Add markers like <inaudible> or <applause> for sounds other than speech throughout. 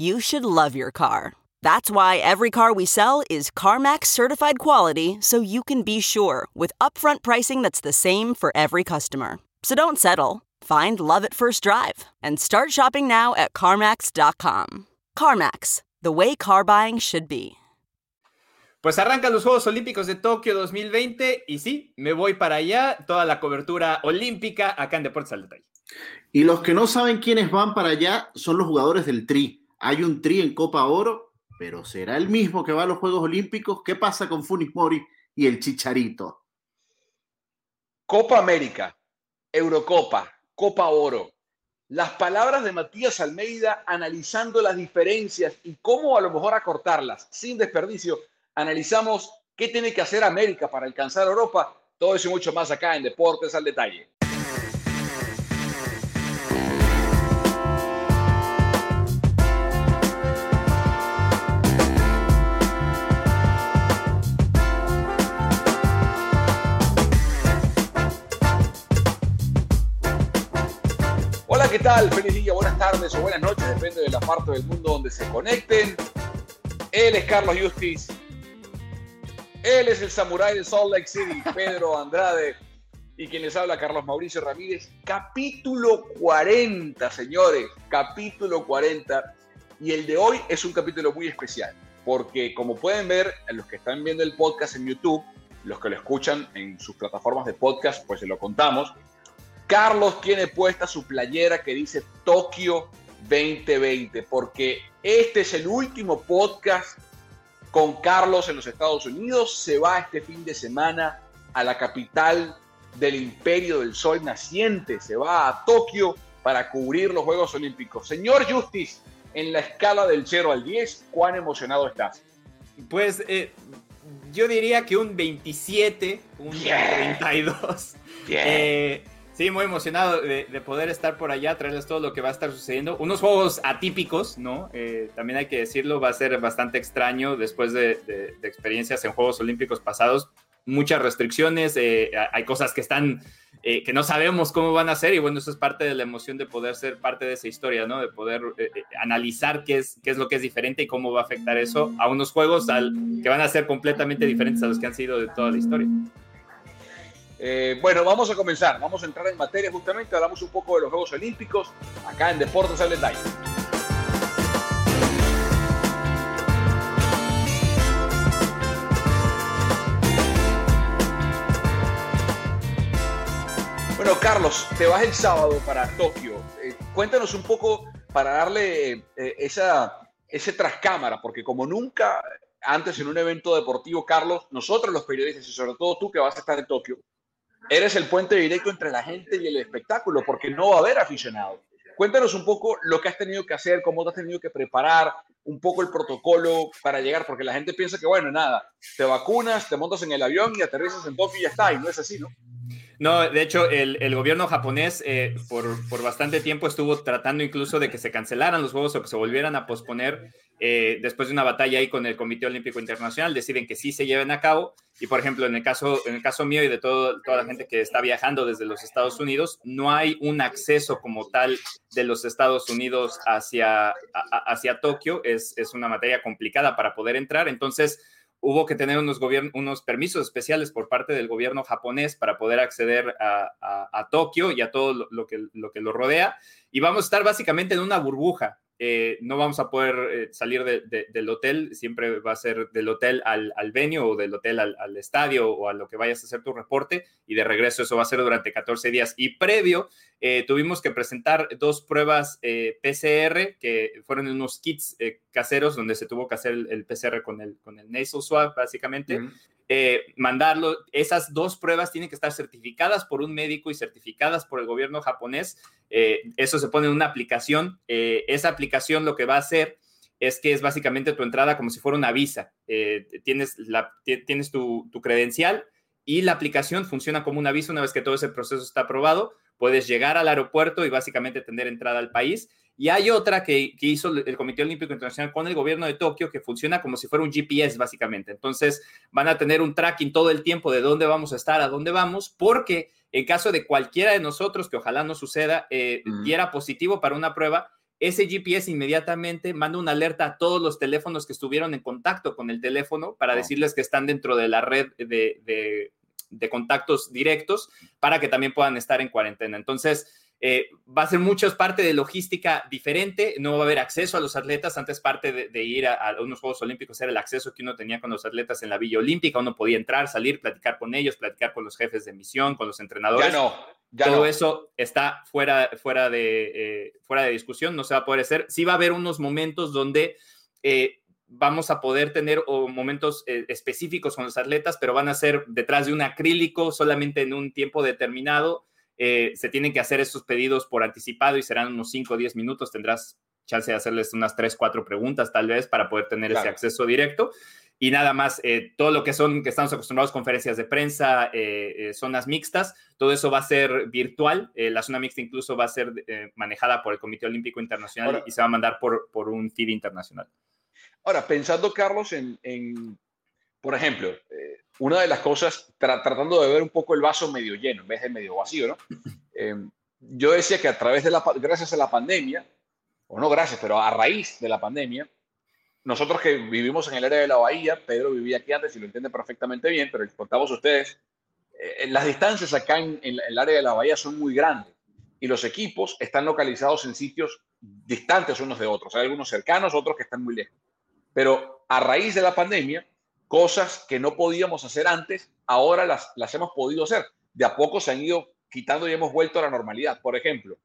You should love your car. That's why every car we sell is CarMax certified quality so you can be sure with upfront pricing that's the same for every customer. So don't settle. Find love at first drive and start shopping now at CarMax.com. CarMax, the way car buying should be. Pues arrancan los Juegos Olímpicos de Tokio 2020 y sí, me voy para allá, toda la cobertura olímpica acá en Deportes al Detalle. Y los que no saben quiénes van para allá son los jugadores del Tri. Hay un Tri en Copa Oro, pero ¿será el mismo que va a los Juegos Olímpicos? ¿Qué pasa con Funis Mori y el Chicharito? Copa América, Eurocopa, Copa Oro. Las palabras de Matías Almeida analizando las diferencias y cómo a lo mejor acortarlas sin desperdicio. Analizamos qué tiene que hacer América para alcanzar Europa. Todo eso y mucho más acá en Deportes al Detalle. Hola, ¿qué tal? Feliz día, buenas tardes o buenas noches, depende de la parte del mundo donde se conecten. Él es Carlos Justis. Él es el samurái de Salt Lake City, <laughs> Pedro Andrade. Y quien les habla, Carlos Mauricio Ramírez. Capítulo 40, señores. Capítulo 40. Y el de hoy es un capítulo muy especial. Porque como pueden ver, los que están viendo el podcast en YouTube, los que lo escuchan en sus plataformas de podcast, pues se lo contamos. Carlos tiene puesta su playera que dice Tokio 2020, porque este es el último podcast con Carlos en los Estados Unidos. Se va este fin de semana a la capital del Imperio del Sol naciente. Se va a Tokio para cubrir los Juegos Olímpicos. Señor Justice, en la escala del 0 al 10, ¿cuán emocionado estás? Pues eh, yo diría que un 27, un 32. Eh, Sí, muy emocionado de, de, poder estar por allá, traerles todo lo que va a estar sucediendo. Unos juegos atípicos, ¿no? Eh, también hay que decirlo, va a ser bastante extraño después de, de, de experiencias en Juegos Olímpicos pasados. Muchas restricciones, eh, hay cosas que están, eh, que no sabemos cómo van a ser y bueno, eso es parte de la emoción de poder ser parte de esa historia, ¿no? De poder eh, analizar qué es, qué es lo que es diferente y cómo va a afectar eso a unos juegos al, que van a ser completamente diferentes a los que han sido de toda la historia. Eh, bueno, vamos a comenzar, vamos a entrar en materia justamente, hablamos un poco de los Juegos Olímpicos, acá en Deportes al Detalle. Bueno, Carlos, te vas el sábado para Tokio. Eh, cuéntanos un poco para darle eh, esa, ese trascámara, porque como nunca antes en un evento deportivo, Carlos, nosotros los periodistas y sobre todo tú que vas a estar en Tokio, eres el puente directo entre la gente y el espectáculo, porque no va a haber aficionados. Cuéntanos un poco lo que has tenido que hacer, cómo te has tenido que preparar, un poco el protocolo para llegar, porque la gente piensa que, bueno, nada, te vacunas, te montas en el avión y aterrizas en Tokio y ya está, y no es así, ¿no? No, de hecho, el, gobierno japonés eh, por, por, bastante tiempo estuvo tratando incluso de que se cancelaran los Juegos o que se volvieran a posponer eh, después de una batalla ahí con el Comité Olímpico Internacional, deciden que sí se lleven a cabo. Y, por ejemplo, en el caso, en el caso mío y de todo, toda la gente que está viajando desde los Estados Unidos, no hay un acceso como tal de los Estados Unidos hacia, hacia Tokio. Es, es una materia complicada para poder entrar. Entonces, hubo que tener unos, unos permisos especiales por parte del gobierno japonés para poder acceder a, Tokio y a todo lo, que, lo que lo rodea. Y vamos a estar básicamente en una burbuja. Eh, no vamos a poder eh, salir del hotel, siempre va a ser del hotel al, al venue o del hotel al, estadio o a lo que vayas a hacer tu reporte y de regreso eso va a ser durante 14 días. Y previo eh, tuvimos que presentar dos pruebas PCR que fueron unos kits caseros donde se tuvo que hacer el, PCR con el, con el nasal swab básicamente. Eh, mandarlo. Esas dos pruebas tienen que estar certificadas por un médico y certificadas por el gobierno japonés. Eh, eso se pone en una aplicación. Eh, esa aplicación lo que va a hacer es que es básicamente tu entrada como si fuera una visa. tienes la, tienes tu, tu credencial y la aplicación funciona como una visa una vez que todo ese proceso está aprobado. Puedes llegar al aeropuerto y básicamente tener entrada al país y hay otra que, hizo el Comité Olímpico Internacional con el gobierno de Tokio que funciona como si fuera un GPS básicamente. Entonces van a tener un tracking todo el tiempo de dónde vamos a estar, a dónde vamos, porque en caso de cualquiera de nosotros, que ojalá no suceda, eh, diera positivo para una prueba, ese GPS inmediatamente manda una alerta a todos los teléfonos que estuvieron en contacto con el teléfono para decirles que están dentro de la red de, de contactos directos para que también puedan estar en cuarentena. Entonces, eh, va a ser mucho parte de logística diferente, no va a haber acceso a los atletas, antes parte de, ir a, unos Juegos Olímpicos era el acceso que uno tenía con los atletas en la Villa Olímpica, uno podía entrar, salir, platicar con ellos, platicar con los jefes de misión, con los entrenadores. Ya no, ya Todo eso está fuera, fuera, de, eh, fuera de discusión, no se va a poder hacer. Sí va a haber unos momentos donde... Eh, vamos a poder tener momentos específicos con los atletas, pero van a ser detrás de un acrílico solamente en un tiempo determinado eh, se tienen que hacer estos pedidos por anticipado y serán unos 5 o 10 minutos. Tendrás chance de hacerles unas 3, 4 preguntas tal vez para poder tener ese acceso directo. Y nada más, eh, todo lo que son, que estamos acostumbrados, conferencias de prensa, eh, zonas mixtas, todo eso va a ser virtual. la zona mixta incluso va a ser manejada por el Comité Olímpico Internacional y se va a mandar por, por un feed internacional. Ahora, pensando, Carlos, en, en por ejemplo, una de las cosas, tratando de ver un poco el vaso medio lleno en vez de medio vacío, ¿no? <clears throat> Eh, yo decía que a través de la, gracias a la pandemia, o no gracias, pero a raíz de la pandemia, nosotros que vivimos en el área de la bahía, Pedro vivía aquí antes y lo entiende perfectamente bien, pero les contamos a ustedes, eh, las distancias acá en, en, el área de la bahía son muy grandes y los equipos están localizados en sitios distantes unos de otros. Hay algunos cercanos, otros que están muy lejos. Pero a raíz de la pandemia, cosas que no podíamos hacer antes, ahora las, las hemos podido hacer. De a poco se han ido quitando y hemos vuelto a la normalidad. Por ejemplo,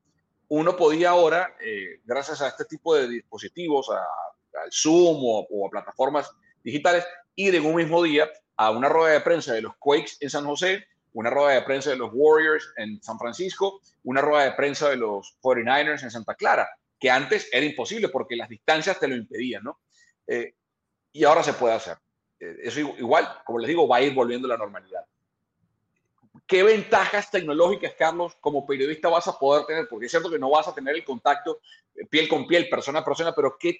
uno podía ahora, eh, gracias a este tipo de dispositivos, al Zoom o, a plataformas digitales, ir en un mismo día a una rueda de prensa de los Quakes en San José, una rueda de prensa de los Warriors en San Francisco, una rueda de prensa de los 49ers en Santa Clara, que antes era imposible porque las distancias te lo impedían, ¿no? Eh, y ahora se puede hacer. Eh, eso igual, como les digo, va a ir volviendo a la normalidad. ¿Qué ventajas tecnológicas, Carlos, como periodista vas a poder tener? Porque es cierto que no vas a tener el contacto eh, piel con piel, persona a persona, pero ¿qué,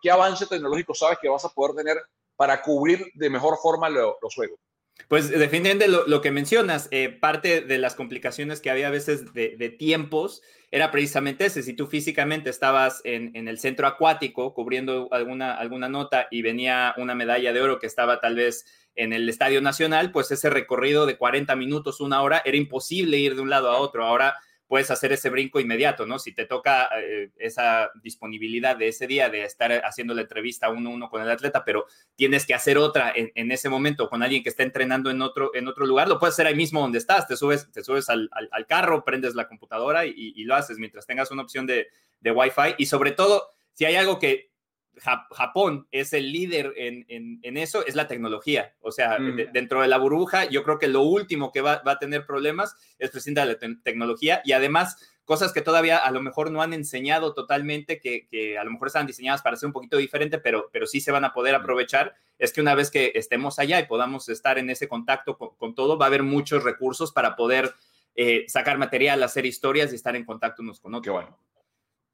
qué avance tecnológico sabes que vas a poder tener para cubrir de mejor forma los juegos? Pues definitivamente lo, lo que mencionas, eh, parte de las complicaciones que había a veces de, de, tiempos era precisamente ese. Si tú físicamente estabas en, en, el centro acuático cubriendo alguna, alguna nota y venía una medalla de oro que estaba tal vez en el Estadio Nacional, pues ese recorrido de 40 minutos, una hora, era imposible ir de un lado a otro. Ahora puedes hacer ese brinco inmediato, ¿no? Si te toca eh, esa disponibilidad de ese día de estar haciendo la entrevista uno a uno con el atleta, pero tienes que hacer otra en, ese momento con alguien que está entrenando en otro, en otro lugar, lo puedes hacer ahí mismo donde estás, te subes, te subes al, carro, prendes la computadora y, lo haces mientras tengas una opción de, de Wi-Fi y sobre todo, si hay algo que Japón es el líder en, eso, es la tecnología. O sea, mm. dentro de la burbuja, yo creo que lo último que va, a tener problemas es precisamente la tecnología y además cosas que todavía a lo mejor no han enseñado totalmente, que, a lo mejor están diseñadas para ser un poquito diferente, pero, pero sí se van a poder mm. aprovechar, es que una vez que estemos allá y podamos estar en ese contacto con, todo, va a haber muchos recursos para poder eh, sacar material, hacer historias y estar en contacto unos con otros. Qué bueno.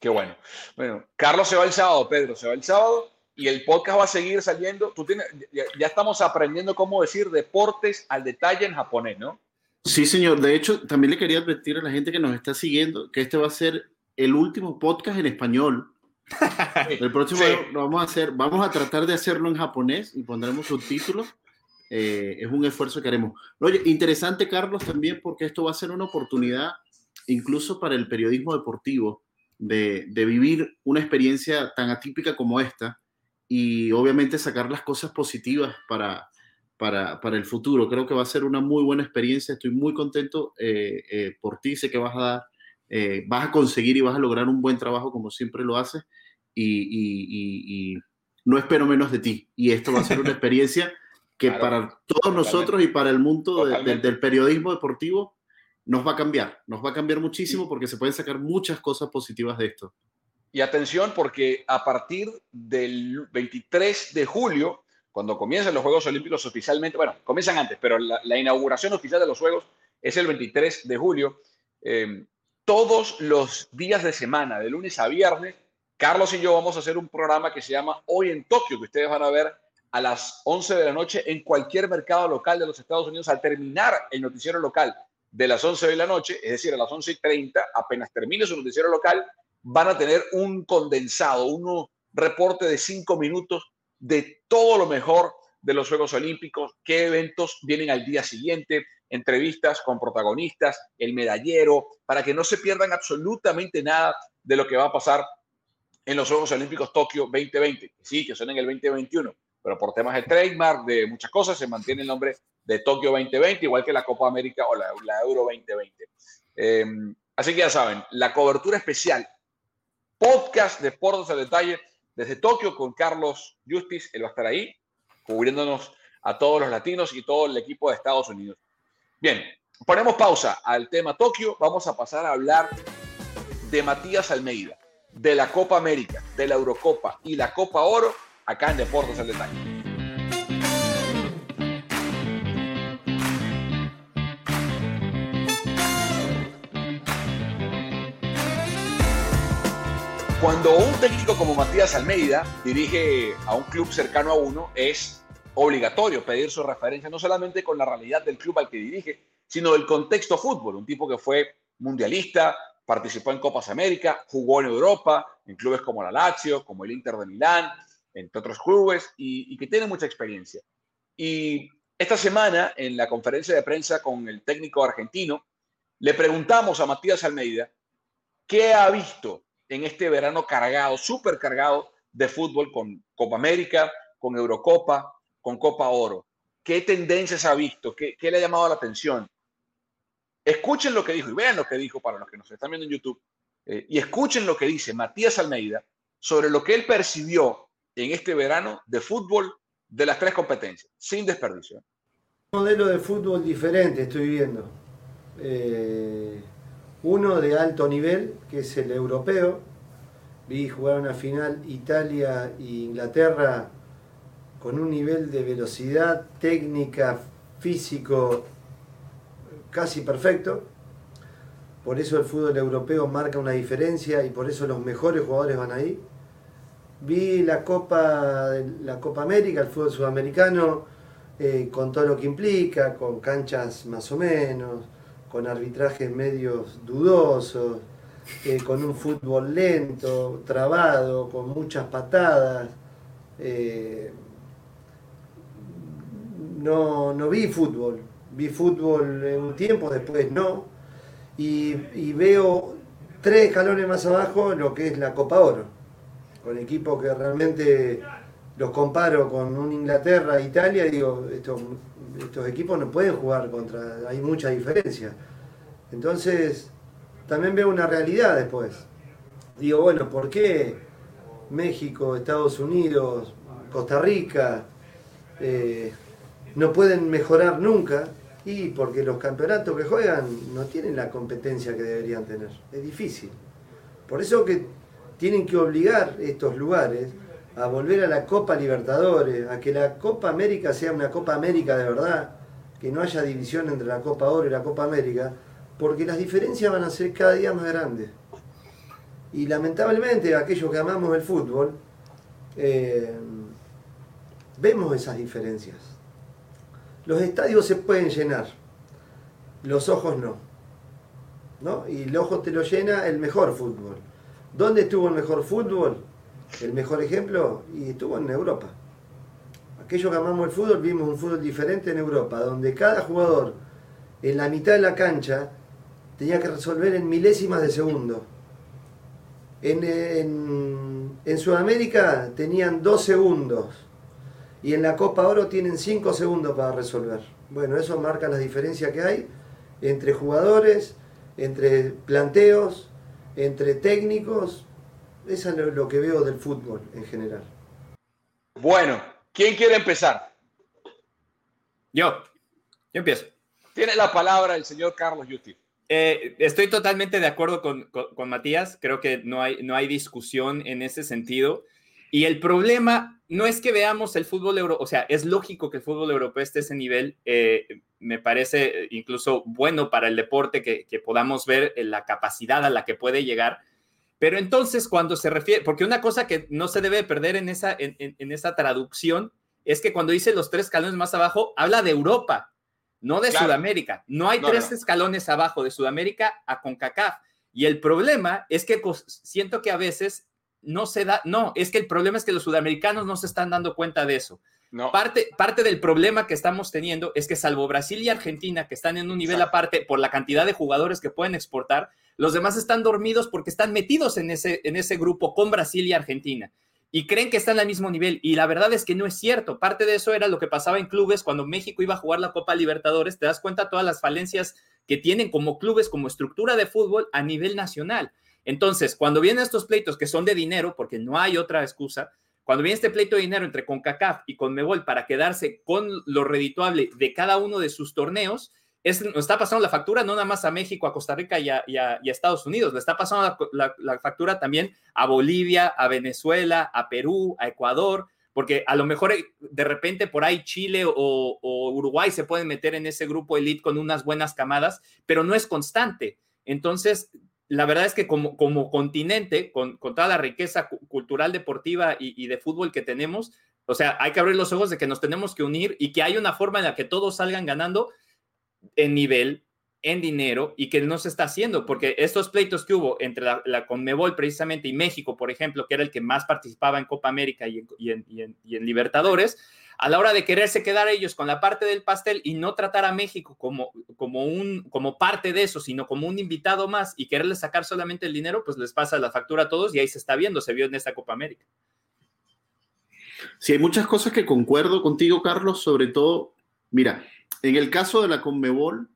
Qué bueno. Bueno, Carlos se va el sábado, Pedro se va el sábado y el podcast va a seguir saliendo. Tú tienes, ya, estamos aprendiendo cómo decir deportes al detalle en japonés, ¿no? Sí, señor. De hecho, también le quería advertir a la gente que nos está siguiendo que este va a ser el último podcast en español. El próximo lo vamos a hacer, vamos a tratar de hacerlo en japonés y pondremos subtítulos. Eh, es un esfuerzo que haremos. Oye, interesante, Carlos, también porque esto va a ser una oportunidad incluso para el periodismo deportivo de, de vivir una experiencia tan atípica como esta y obviamente sacar las cosas positivas para, para, para, el futuro. Creo que va a ser una muy buena experiencia. Estoy muy contento eh, eh, por ti. Sé que vas a dar, vas a conseguir y vas a lograr un buen trabajo como siempre lo haces. Y, y, y, no espero menos de ti. Y esto va a ser una <laughs> experiencia que para todos nosotros y para el mundo del periodismo deportivo nos va a cambiar, nos va a cambiar muchísimo porque se pueden sacar muchas cosas positivas de esto. Y atención porque a partir del 23 de julio, cuando comienzan los Juegos Olímpicos oficialmente, bueno, comienzan antes, pero la, inauguración oficial de los Juegos es el 23 de julio, eh, todos los días de semana, de lunes a viernes, Carlos y yo vamos a hacer un programa que se llama Hoy en Tokio, que ustedes van a ver a las 11 de la noche en cualquier mercado local de los Estados Unidos al terminar el noticiero local de las 11 de la noche, es decir, a las 11 y 30, apenas termine su noticiero local, van a tener un condensado, un reporte de cinco minutos de todo lo mejor de los Juegos Olímpicos, qué eventos vienen al día siguiente, entrevistas con protagonistas, el medallero, para que no se pierdan absolutamente nada de lo que va a pasar en los Juegos Olímpicos Tokio 2020. Sí, que son en el 2021, pero por temas de trademark, de muchas cosas, se mantiene el nombre de Tokio 2020, igual que la Copa América o la, Euro 2020. Em, así que ya saben, la cobertura especial, podcast de Deportes al Detalle desde Tokio con Carlos Justice, él va a estar ahí, cubriéndonos a todos los latinos y todo el equipo de Estados Unidos. Bien, ponemos pausa al tema Tokio, vamos a pasar a hablar de Matías Almeida, de la Copa América, de la Eurocopa y la Copa Oro acá en Deportes al Detalle. Cuando un técnico como Matías Almeida dirige a un club cercano a uno, es obligatorio pedir su referencia, no solamente con la realidad del club al que dirige, sino del contexto fútbol. Un tipo que fue mundialista, participó en Copas América, jugó en Europa, en clubes como la Lazio, como el Inter de Milán, entre otros clubes, y, que tiene mucha experiencia. Y esta semana, en la conferencia de prensa con el técnico argentino, le preguntamos a Matías Almeida qué ha visto en este verano cargado, súper cargado de fútbol con Copa América, con Eurocopa, con Copa Oro. ¿Qué tendencias ha visto? ¿Qué, le ha llamado la atención? Escuchen lo que dijo y vean lo que dijo para los que nos están viendo en YouTube. Eh, y escuchen lo que dice Matías Almeida sobre lo que él percibió en este verano de fútbol de las tres competencias, sin desperdicio. Modelo de fútbol diferente estoy viendo. Eh, uno de alto nivel, que es el europeo. Vi jugar una final Italia e Inglaterra con un nivel de velocidad, técnica, físico casi perfecto. Por eso el fútbol europeo marca una diferencia y por eso los mejores jugadores van ahí. Vi la Copa, la Copa América, el fútbol sudamericano, eh, con todo lo que implica, con canchas más o menos, con arbitrajes medios dudosos, eh, con un fútbol lento, trabado, con muchas patadas. Eh, no, no vi fútbol, vi fútbol en un tiempo, después no, y, veo tres escalones más abajo lo que es la Copa Oro con equipos que realmente los comparo con un Inglaterra, Italia, digo, estos, estos equipos no pueden jugar contra, hay mucha diferencia. Entonces, también veo una realidad después. Digo, bueno, ¿por qué México, Estados Unidos, Costa Rica eh, no pueden mejorar nunca? Y porque los campeonatos que juegan no tienen la competencia que deberían tener. Es difícil. Por eso que tienen que obligar estos lugares a volver a la Copa Libertadores, a que la Copa América sea una Copa América de verdad, que no haya división entre la Copa Oro y la Copa América, porque las diferencias van a ser cada día más grandes. Y lamentablemente aquellos que amamos el fútbol, eh, vemos esas diferencias. Los estadios se pueden llenar, los ojos no. ¿no? Y el ojo te lo llena el mejor fútbol. ¿Dónde estuvo el mejor fútbol? El mejor ejemplo, y estuvo en Europa. Aquellos que amamos el fútbol vimos un fútbol diferente en Europa, donde cada jugador en la mitad de la cancha tenía que resolver en milésimas de segundo. En, en, Sudamérica tenían dos segundos y en la Copa Oro tienen cinco segundos para resolver. Bueno, eso marca la diferencia que hay entre jugadores, entre planteos, entre técnicos. Eso es lo que veo del fútbol en general. Bueno, ¿quién quiere empezar? Yo, yo empiezo. Tiene la palabra el señor Carlos Yuti. Eh, estoy totalmente de acuerdo con, con, Matías, creo que no hay, no hay discusión en ese sentido. Y el problema no es que veamos el fútbol europeo, o sea, es lógico que el fútbol europeo esté a ese nivel, eh, me parece incluso bueno para el deporte que, que, podamos ver la capacidad a la que puede llegar, pero entonces cuando se refiere, porque una cosa que no se debe perder en esa, en, en, esa traducción es que cuando dice los tres escalones más abajo, habla de Europa, no de Sudamérica. No hay tres escalones abajo de Sudamérica a CONCACAF. Y el problema es que pues, siento que a veces no se da, no, es que el problema es que los sudamericanos no se están dando cuenta de eso. No. Parte, parte del problema que estamos teniendo es que salvo Brasil y Argentina, que están en un nivel aparte por la cantidad de jugadores que pueden exportar, los demás están dormidos porque están metidos en ese, en ese grupo con Brasil y Argentina y creen que están al mismo nivel. Y la verdad es que no es cierto. Parte de eso era lo que pasaba en clubes cuando México iba a jugar la Copa Libertadores. Te das cuenta todas las falencias que tienen como clubes, como estructura de fútbol a nivel nacional. Entonces, cuando vienen estos pleitos que son de dinero, porque no hay otra excusa, cuando viene este pleito de dinero entre CONCACAF y CONMEBOL para quedarse con lo redituable de cada uno de sus torneos, es, nos está pasando la factura no nada más a México, a Costa Rica y a, Estados Unidos, le está pasando la, factura también a Bolivia, a Venezuela, a Perú, a Ecuador, porque a lo mejor eh, de repente por ahí Chile o, Uruguay se pueden meter en ese grupo elite con unas buenas camadas, pero no es constante. Entonces, la verdad es que como, como continente, con, toda la riqueza cultural, deportiva y, y de fútbol que tenemos, o sea, hay que abrir los ojos de que nos tenemos que unir y que hay una forma en la que todos salgan ganando en nivel, en dinero y que no se está haciendo, porque estos pleitos que hubo entre la, Conmebol precisamente y México, por ejemplo, que era el que más participaba en Copa América y en, Libertadores, a la hora de quererse quedar ellos con la parte del pastel y no tratar a México como, como, un, como parte de eso, sino como un invitado más y quererle sacar solamente el dinero, pues les pasa la factura a todos y ahí se está viendo, se vio en esta Copa América. Sí, hay muchas cosas que concuerdo contigo, Carlos, sobre todo, mira, en el caso de la Conmebol,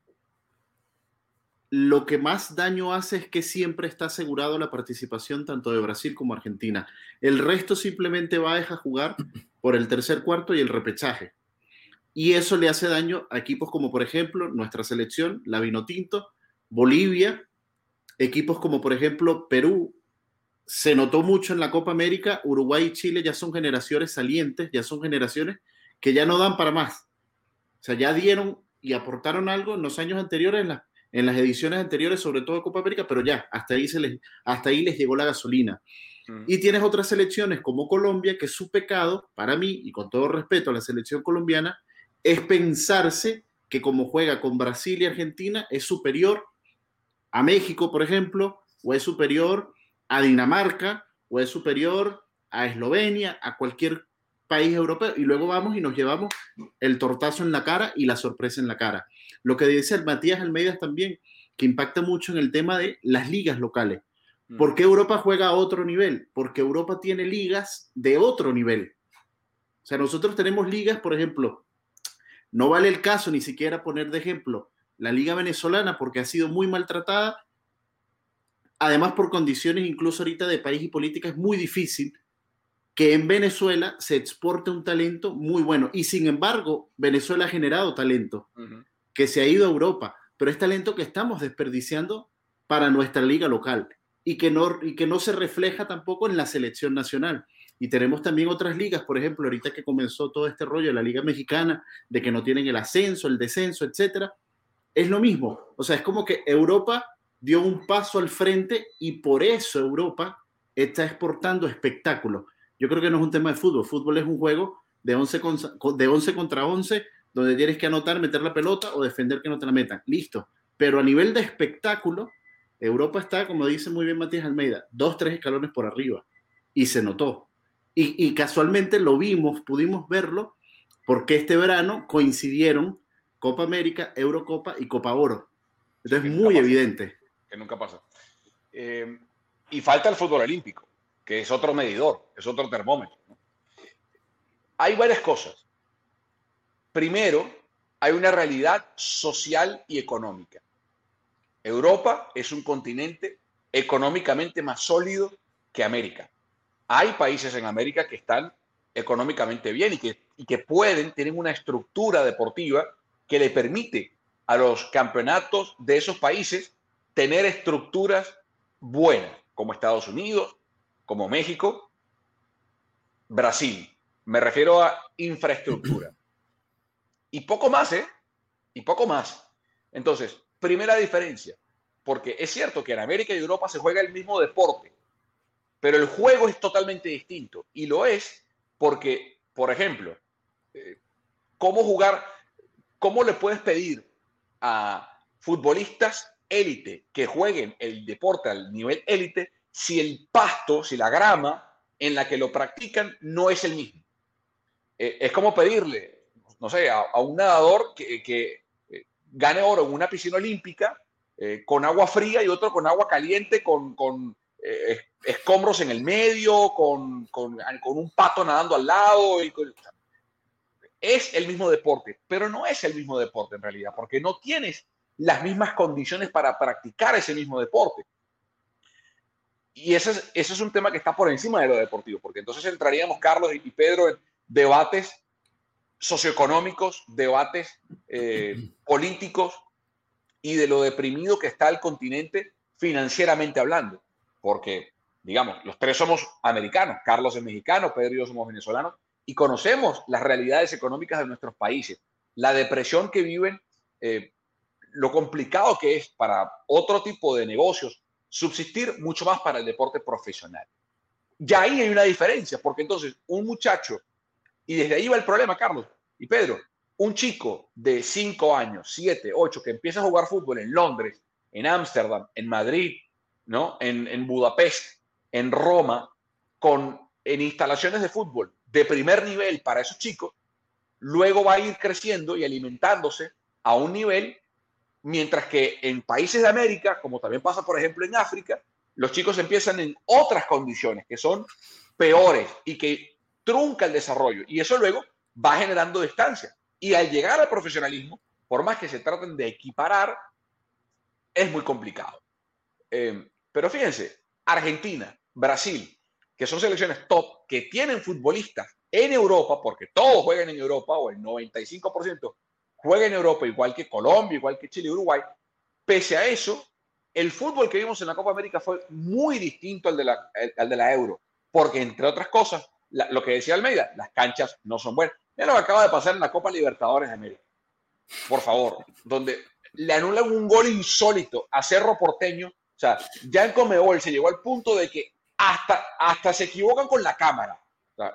lo que más daño hace es que siempre está asegurado la participación tanto de Brasil como Argentina. El resto simplemente va a dejar jugar por el tercer cuarto y el repechaje. Y eso le hace daño a equipos como, por ejemplo, nuestra selección, la Vinotinto, Bolivia, equipos como, por ejemplo, Perú. Se notó mucho en la Copa América, Uruguay y Chile ya son generaciones salientes, ya son generaciones que ya no dan para más sea, ya dieron y aportaron algo en los años anteriores, en, en las ediciones anteriores, sobre todo de Copa América, pero ya, hasta ahí, se les, hasta ahí les llegó la gasolina. Mm. Y tienes otras selecciones como Colombia, que su pecado, para mí, y con todo respeto a la selección colombiana, es pensarse que como juega con Brasil y Argentina, es superior a México, por ejemplo, o es superior a Dinamarca, o es superior a Eslovenia, a cualquier país europeo y luego vamos y nos llevamos el tortazo en la cara y la sorpresa en la cara. Lo que dice el Matías Almeida también, que impacta mucho en el tema de las ligas locales. Mm. ¿Por qué Europa juega a otro nivel? Porque Europa tiene ligas de otro nivel. O sea, nosotros tenemos ligas, por ejemplo, no vale el caso ni siquiera poner de ejemplo la liga venezolana porque ha sido muy maltratada. Además, por condiciones incluso ahorita de país y política es muy difícil que en Venezuela se exporte un talento muy bueno. Y sin embargo, Venezuela ha generado talento que se ha ido a Europa, pero es talento que estamos desperdiciando para nuestra liga local y que no, y que no se refleja tampoco en la selección nacional. Y tenemos también otras ligas, por ejemplo, ahorita que comenzó todo este rollo de la Liga Mexicana, de que no tienen el ascenso, el descenso, etcétera. es lo mismo. O sea, es como que Europa dio un paso al frente y por eso Europa está exportando espectáculos. Yo creo que no es un tema de fútbol. Fútbol es un juego de 11, de 11 contra 11 donde tienes que anotar, meter la pelota o defender que no te la metan. Listo. Pero a nivel de espectáculo, Europa está, como dice muy bien Matías Almeida, dos, tres escalones por arriba. Y se notó. Y, y casualmente lo vimos, pudimos verlo, porque este verano coincidieron Copa América, Eurocopa y Copa Oro. Entonces es muy evidente. Que nunca pasa. Eh, y falta el fútbol olímpico, que es otro medidor, es otro termómetro. Hay varias cosas. Primero, hay una realidad social y económica. Europa es un continente económicamente más sólido que América. Hay países en América que están económicamente bien y que, y que pueden, tienen una estructura deportiva que le permite a los campeonatos de esos países tener estructuras buenas, como Estados Unidos, como México, Brasil. Me refiero a infraestructura. Y poco más, ¿eh? Y poco más. Entonces, primera diferencia, porque es cierto que en América y Europa se juega el mismo deporte, pero el juego es totalmente distinto. Y lo es porque, por ejemplo, eh, ¿cómo jugar? ¿Cómo le puedes pedir a futbolistas élite que jueguen el deporte al nivel élite si el pasto, si la grama en la que lo practican no es el mismo? Eh, es como pedirle, no sé, a, un nadador que, eh, gane oro en una piscina olímpica eh, con agua fría y otro con agua caliente, con, escombros en el medio, con, un pato nadando al lado. Es el mismo deporte, pero no es el mismo deporte en realidad, porque no tienes las mismas condiciones para practicar ese mismo deporte. Y ese es, ese es un tema que está por encima de lo deportivo, porque entonces entraríamos, Carlos y Pedro, en debates socioeconómicos, debates eh, <clears throat> políticos y de lo deprimido que está el continente financieramente hablando. Porque, digamos, los tres somos americanos, Carlos es mexicano, Pedro y yo somos venezolanos, y conocemos las realidades económicas de nuestros países, la depresión que viven, eh, lo complicado que es para otro tipo de negocios subsistir mucho más para el deporte profesional. Ya ahí hay una diferencia, porque entonces un muchacho, y desde ahí va el problema, Carlos y Pedro, un chico de 5 años, 7, 8, que empieza a jugar fútbol en Londres, en Ámsterdam, en Madrid, ¿no? en, en Budapest, en Roma, con, en instalaciones de fútbol de primer nivel para esos chicos, luego va a ir creciendo y alimentándose a un nivel, mientras que en países de América, como también pasa por ejemplo en África, los chicos empiezan en otras condiciones que son peores y que trunca el desarrollo. Y eso luego va generando distancia. Y al llegar al profesionalismo, por más que se traten de equiparar, es muy complicado. Eh, pero fíjense, Argentina, Brasil, que son selecciones top, que tienen futbolistas en Europa, porque todos juegan en Europa, o el 95% juegan en Europa, igual que Colombia, igual que Chile y Uruguay. Pese a eso, el fútbol que vimos en la Copa América fue muy distinto al de la, al de la Euro, porque entre otras cosas, lo que decía Almeida, las canchas no son buenas. Mira lo que acaba de pasar en la Copa Libertadores de América. Por favor, donde le anulan un gol insólito a Cerro Porteño. O sea, ya en Comebol se llegó al punto de que hasta, hasta se equivocan con la cámara.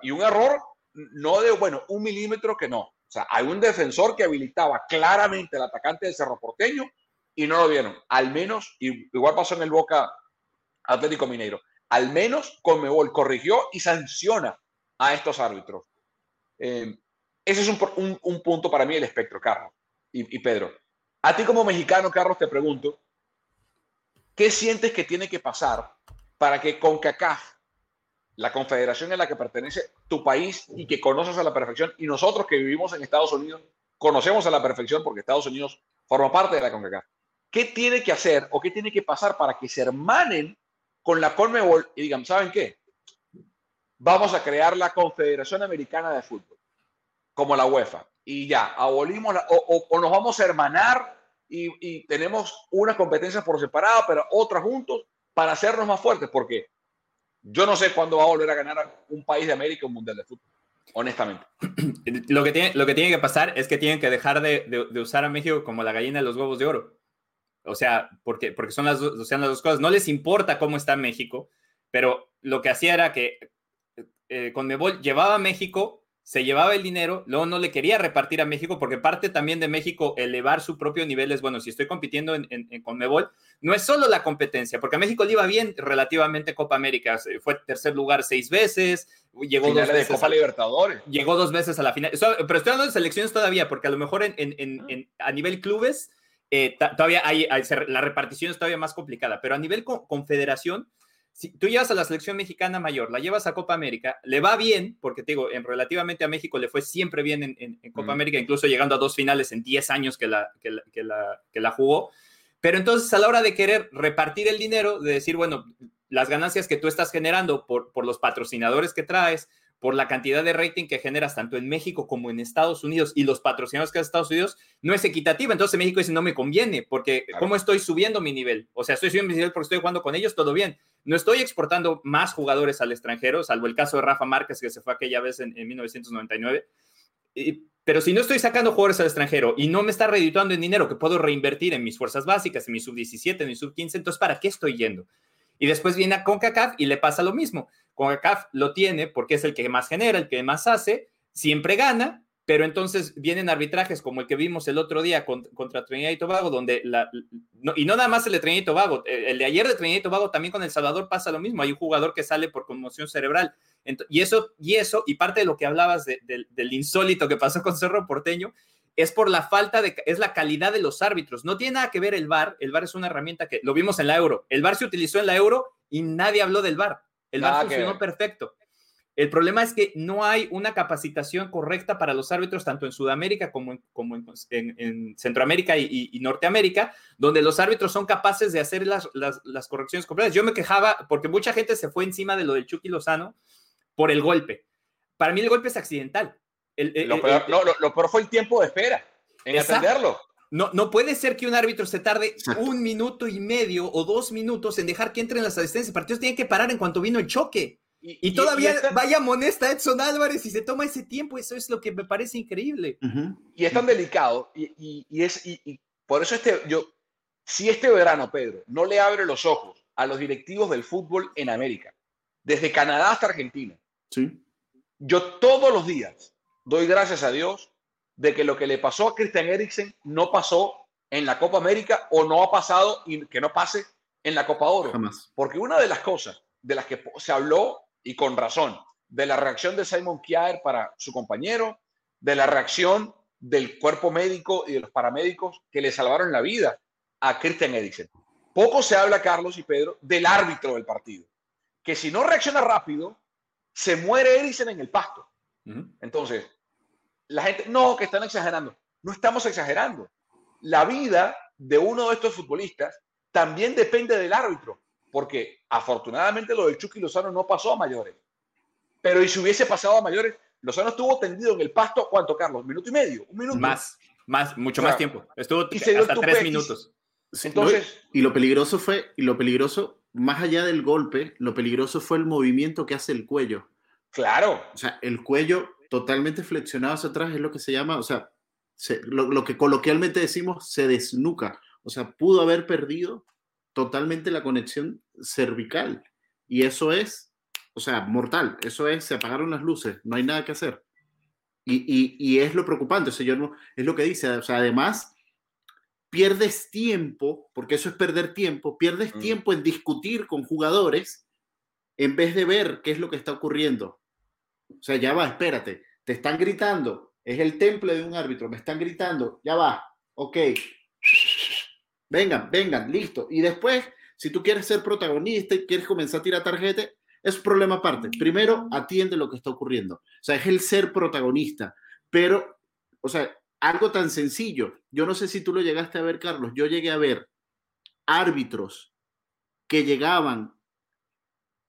y un error no de, bueno, un milímetro que no. O sea, hay un defensor que habilitaba claramente al atacante del Cerro Porteño y no lo vieron. Al menos, igual pasó en el Boca Atlético Mineiro, al menos Conmebol corrigió y sanciona a estos árbitros. Eh, ese es un, un, punto para mí el espectro, Carlos y, y Pedro. A ti como mexicano, Carlos, te pregunto, ¿qué sientes que tiene que pasar para que CONCACAF, la confederación en la que pertenece tu país y que conoces a la perfección, y nosotros que vivimos en Estados Unidos, conocemos a la perfección porque Estados Unidos forma parte de la CONCACAF. ¿Qué tiene que hacer o qué tiene que pasar para que se hermanen con la CONMEBOL y digan, ¿saben qué? Vamos a crear la Confederación Americana de Fútbol, como la UEFA, y ya, abolimos, o, nos vamos a hermanar y, y tenemos unas competencias por separado, pero otras juntos, para hacernos más fuertes, porque yo no sé cuándo va a volver a ganar un país de América un mundial de fútbol. honestamente. <clears throat> Lo que, tiene, lo que tiene que pasar es que tienen que dejar de, usar a México como la gallina de los huevos de oro. O sea, porque, porque son las, o sean las dos cosas. No les importa cómo está México, pero lo que hacía era que eh, con Mebol llevaba a México se llevaba el dinero, luego no le quería repartir a México, porque parte también de México elevar su propio nivel es, bueno, si estoy compitiendo en, en, Conmebol, no es solo la competencia, porque a México le iba bien relativamente Copa América, fue tercer lugar seis veces, llegó dos veces. De Copa Libertadores. Llegó dos veces a la final, pero estoy hablando de selecciones todavía, porque a lo mejor en, a nivel clubes, eh, todavía hay, la repartición es todavía más complicada, pero a nivel confederación, si tú llevas a la selección mexicana mayor, la llevas a Copa América, le va bien, porque te digo, en, relativamente a México le fue siempre bien en, Copa América, incluso llegando a dos finales en 10 años que la, que, la, que, la, jugó. Pero entonces a la hora de querer repartir el dinero, de decir, bueno, las ganancias que tú estás generando por, por los patrocinadores que traes, por la cantidad de rating que generas tanto en México como en Estados Unidos y los patrocinadores que hace Estados Unidos, no es equitativa. Entonces México dice, no me conviene, porque ¿cómo estoy subiendo mi nivel? O sea, estoy subiendo mi nivel porque estoy jugando con ellos, todo bien. No estoy exportando más jugadores al extranjero, salvo el caso de Rafa Márquez, que se fue aquella vez en, 1999. pero si no estoy sacando jugadores al extranjero y no me está redituando en dinero que puedo reinvertir en mis fuerzas básicas, en mi sub-17, en mi sub-15, entonces ¿para qué estoy yendo? Y después viene a CONCACAF y le pasa lo mismo. CONCACAF lo tiene porque es el que más genera, el que más hace, siempre gana, pero entonces vienen arbitrajes como el que vimos el otro día contra Trinidad y Tobago, donde la, y no nada más el de Trinidad y Tobago, el de ayer de Trinidad y Tobago también con El Salvador pasa lo mismo, hay un jugador que sale por conmoción cerebral. y eso, y eso, y parte de lo que hablabas del insólito que pasó con Cerro Porteño, es por la falta de, es la calidad de los árbitros. No tiene nada que ver el VAR. El VAR es una herramienta que lo vimos en la Euro. El VAR se utilizó en la Euro y nadie habló del VAR. El VAR funcionó perfecto. El problema es que no hay una capacitación correcta para los árbitros, tanto en Sudamérica como en, como en, Centroamérica y, Norteamérica, donde los árbitros son capaces de hacer las, las, correcciones completas. Yo me quejaba porque mucha gente se fue encima de lo del Chucky Lozano por el golpe. Para mí el golpe es accidental lo, peor, fue el tiempo de espera en atenderlo. No, no puede ser que un árbitro se tarde un minuto y medio o dos minutos en dejar que entren las asistencias. Partidos tienen que parar en cuanto vino el choque. Y, todavía vaya monesta Edson Álvarez y se toma ese tiempo. Eso es lo que me parece increíble. Y es tan delicado. Y, es, y, por eso este, yo, si este verano, Pedro, no le abre los ojos a los directivos del fútbol en América, desde Canadá hasta Argentina, ¿Sí? yo todos los días doy gracias a Dios de que lo que le pasó a Christian Eriksen no pasó en la Copa América o no ha pasado y que no pase en la Copa Oro. Porque una de las cosas de las que se habló, y con razón, de la reacción de Simon Kjaer para su compañero, de la reacción del cuerpo médico y de los paramédicos que le salvaron la vida a Christian Eriksen. Poco se habla, Carlos y Pedro, del árbitro del partido, que si no reacciona rápido, se muere Eriksen en el pasto. Entonces, la gente, no, que están exagerando. No estamos exagerando. La vida de uno de estos futbolistas también depende del árbitro, porque afortunadamente lo del Chucky Lozano no pasó a mayores. Pero y si hubiese pasado a mayores, Lozano estuvo tendido en el pasto, ¿cuánto, Carlos? ¿Un minuto y medio? ¿Un minuto? Más, más, mucho más tiempo. Estuvo hasta tres minutos. Entonces, y lo peligroso fue, y lo peligroso, más allá del golpe, lo peligroso fue el movimiento que hace el cuello. Claro. O sea, el cuello totalmente flexionado hacia atrás es lo que se llama, o sea, lo, que coloquialmente decimos se desnuca. O sea, pudo haber perdido totalmente la conexión cervical. Y eso es, o sea, mortal. Eso es, se apagaron las luces, no hay nada que hacer. Y, es lo preocupante, o sea, no, es lo que dice, o sea, además pierdes tiempo, porque eso es perder tiempo, pierdes mm. tiempo en discutir con jugadores en vez de ver qué es lo que está ocurriendo. O sea, ya va, espérate, te están gritando, es el temple de un árbitro, me están gritando, ya va, ok, vengan, vengan, listo. Y después, si tú quieres ser protagonista y quieres comenzar a tirar tarjeta, es problema aparte. Primero, atiende lo que está ocurriendo. O sea, es el ser protagonista. Pero, o sea, algo tan sencillo. Yo no sé si tú lo llegaste a ver, Carlos. Yo llegué a ver árbitros que llegaban.